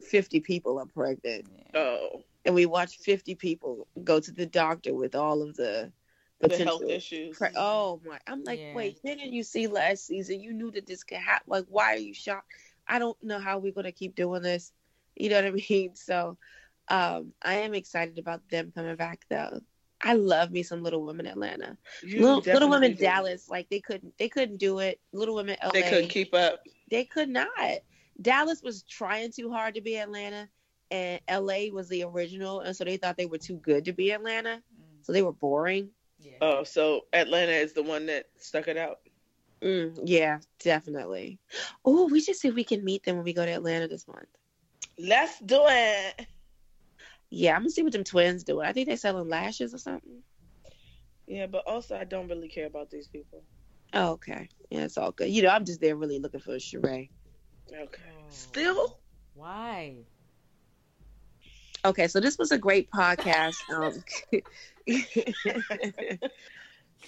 50 people are pregnant. Yeah. Oh, And we watch 50 people go to the doctor with all of the the health issues. pre- oh my! I'm like, Yeah. wait, didn't you see last season? You knew that this could happen. Like, why are you shocked? I don't know how we're gonna keep doing this. You know what I mean? So, um, I am excited about them coming back though. I love me some Little Women Atlanta. Little, Little Women do. Dallas, like they couldn't they couldn't do it. Little Women LA, They couldn't keep up. they could not. Dallas was trying too hard to be Atlanta, and LA was the original, and so they thought they were too good to be Atlanta, Mm, so they were boring. yeah. Oh, so Atlanta is the one that stuck it out. Mm, yeah, definitely. Oh, we should see if we can meet them when we go to Atlanta this month. Let's do it. Yeah, I'm gonna see what them twins doing. I think they're selling lashes or something. Yeah, but also I don't really care about these people. Oh, okay. Yeah, it's all good. You know, I'm just there really looking for a charade. Okay. Oh. Still? Why? Okay, so this was a great podcast.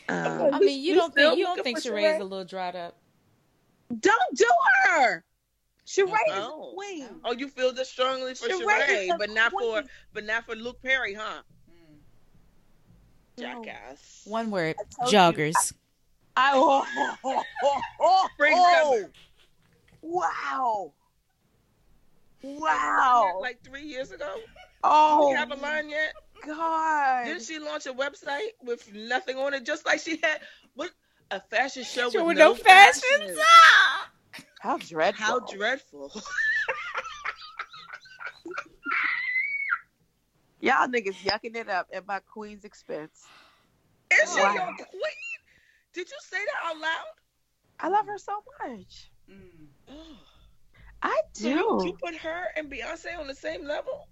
Um, um, I mean, you You don't think you don't think for Sheree's a little dried up? don't do her. Sheree is Oh. a queen. Oh, you feel this strongly for Sheree Sheree, a but not for but not for Luke Perry, huh? No. Jackass. One word: told you. joggers. I, oh, oh, oh, oh, oh, oh. Wow. Wow. Like three years ago. Oh, you have a line yet? God. Didn't she launch a website with nothing on it, just like she had what a fashion show with with no no fashion. fashion? How dreadful. How dreadful! Y'all niggas yucking it up at my queen's expense. Is she Wow. your queen? Did you say that out loud? I love her so much. Oh. I So you, do. you put her and Beyonce on the same level?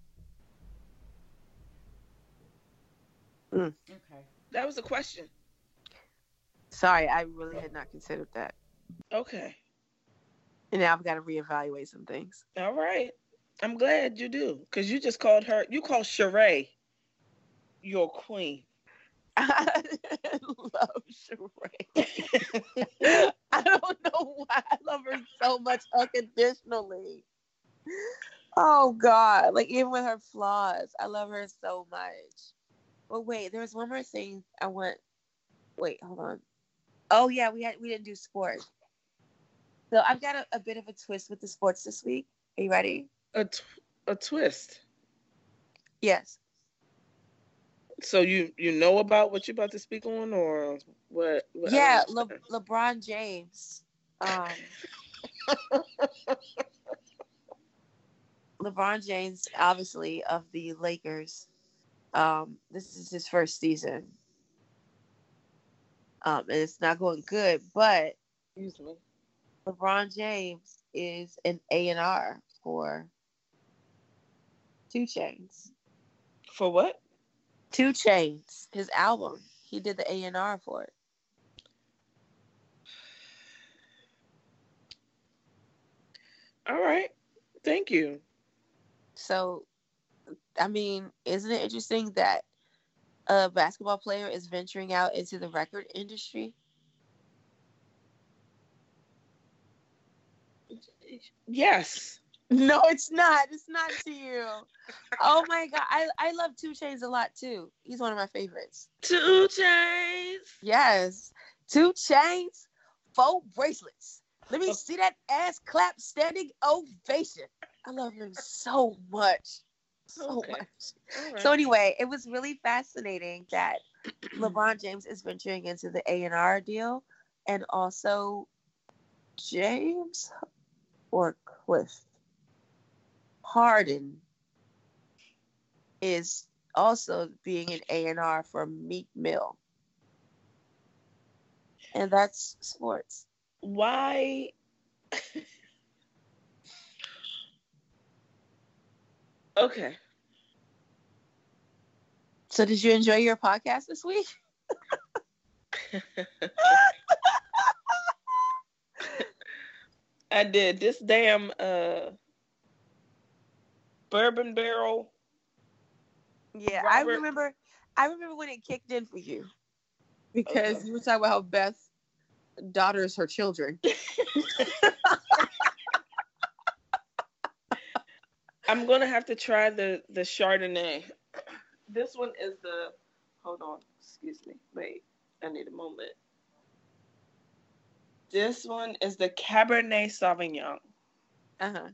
Mm. Okay. That was a question. Sorry, I really had not considered that. Okay. And now I've got to reevaluate some things. All right. I'm glad you do. Because you just called her, you called Sheree your queen. I love Sheree. I don't know why I love her so much unconditionally. Oh God. Like even with her flaws, I love her so much. But wait, there was one more thing I want wait, hold on. Oh yeah, we had we didn't do sports. So I've got a, a bit of a twist with the sports this week. Are you ready? A, tw- a twist. Yes. So you you know about what you're about to speak on, or what? what Yeah, Le- LeBron James. Um, LeBron James, obviously of the Lakers. Um, this is his first season, um, and it's not going good. But Excuse me. LeBron James is an A and R for 2 Chainz. For what? 2 Chainz, his album. He did the A and R for it. All right. Thank you. So, I mean, isn't it interesting that a basketball player is venturing out into the record industry? Yes. No, it's not. It's not to you. oh my god, I I love 2 Chainz a lot too. He's one of my favorites. 2 Chainz. Yes, Two Chains, four bracelets. Let me see that ass clap, standing ovation. I love him so much, so Okay. much. Right. So anyway, it was really fascinating that LeBron James is venturing into the A and R deal, and also James or Cliff Harden is also being an A and R for Meek Mill, and that's sports. Why? okay. So, did you enjoy your podcast this week? I did. This damn uh bourbon barrel. Yeah, Robert- I remember. I remember when it kicked in for you because Okay. you were talking about how Beth daughters her children. I'm gonna have to try the the Chardonnay. This one is the. Hold on. Excuse me. Wait. I need a moment. This one is the Cabernet Sauvignon, Uh huh.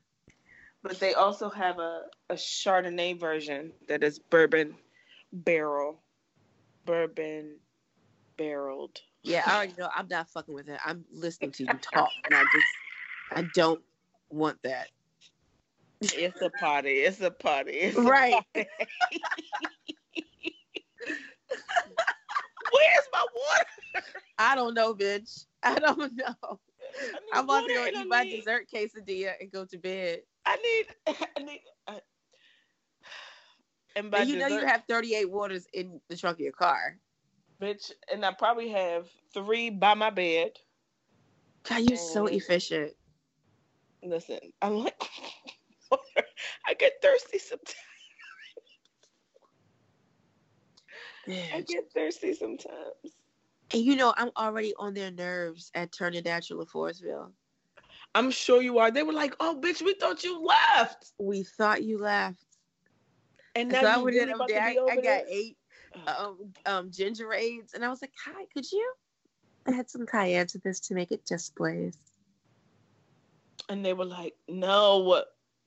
But they also have a a Chardonnay version that is bourbon barrel, bourbon barreled. Yeah, I already know. I'm not fucking with it. I'm listening to you talk, and I just, I don't want that. It's a party. It's a party. It's a Right. party. Where's my water? I don't know, bitch. I don't know. I I'm about to go eat my dessert quesadilla and go to bed. I need. I need. I, and by And you know you have 38 waters in the trunk of your car. bitch, and I probably have three by my bed. God, you're so Mm. efficient. Listen, I like. I get thirsty sometimes. I get thirsty sometimes. And you know, I'm already on their nerves at Turner Natural of Forestville. I'm sure you are. They were like, "Oh, bitch, we thought you left," We thought you left. and so now I you went really about over to there. I, I got there? eight um, um, ginger ades, and I was like, "Hi, could you?" I had some cayenne to this to make it just blaze. And they were like, "No,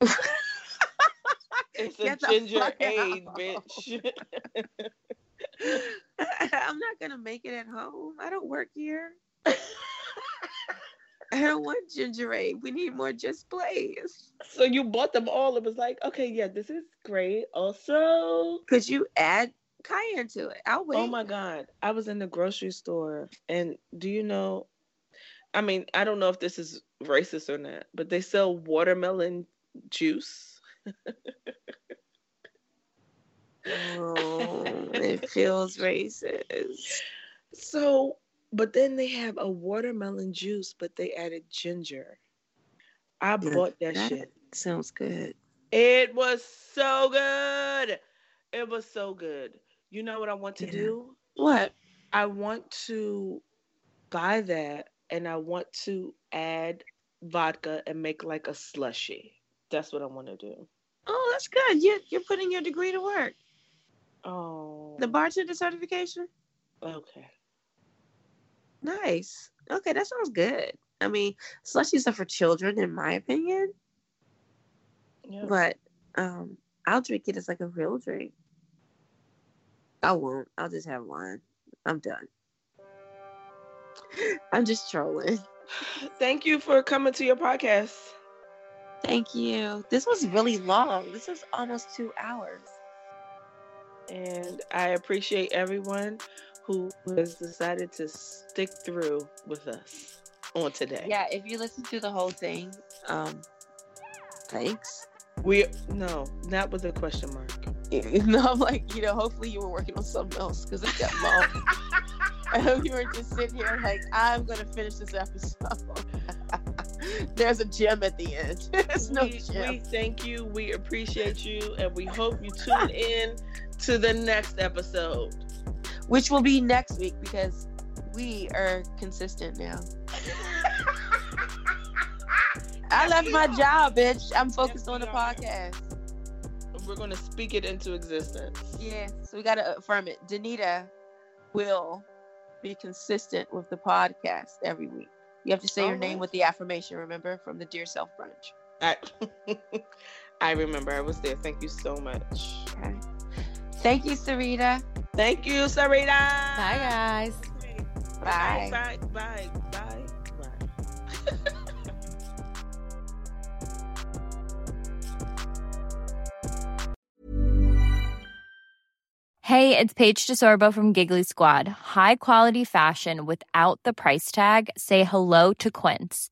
it's a ginger ade, out. bitch." I'm not gonna make it at home. I don't work here. I don't want ginger ale. We need more just blaze. so you bought them all. It was like, okay, yeah, this is great. Also, Could you add cayenne to it? I'll oh wait. oh my god, I was in the grocery store, and do you know? I mean, I don't know if this is racist or not, but they sell watermelon juice. Oh, it feels racist. So, but then they have a watermelon juice, but they added ginger. I Yeah, bought that, That shit. sounds good. It was so good. It was so good. You know what I want to Yeah. do? What? I want to buy that and I want to add vodka and make like a slushy. That's what I want to do. Oh, that's good. You you're putting your degree to work. Oh. The bartender certification. Okay. Nice. Okay, that sounds good. I mean, slushies are for children, in my opinion. Yeah. But um, I'll drink it as like a real drink. I won't. I'll just have wine. I'm done. I'm just trolling. Thank you for coming to your podcast. Thank you. This was really long. This was almost two hours. And I appreciate everyone who has decided to stick through with us on today. Yeah, if you listen to the whole thing, um, thanks. We no, not with a question mark. No, I'm like, you know, hopefully you were working on something else because it got long. I hope you were just sitting here like, I'm gonna finish this episode. There's a gem at the end. There's no we, gem. we thank you, we appreciate you, and we hope you tune in to the next episode. Which will be next week because we are consistent now. I left my job, bitch. I'm focused Yes, on the podcast. We're gonna speak it into existence. Yeah, so we gotta affirm it. Danita will be consistent with the podcast every week. You have to say your name with the affirmation, remember, from the Dear Self Brunch. I, I remember I was there. Thank you so much. Okay. Thank you, Sarita. Thank you, Sarita. Bye, guys. Bye. Bye. Bye. Bye. Bye. Hey, it's Paige DeSorbo from Giggly Squad. High quality fashion without the price tag. Say hello to Quince.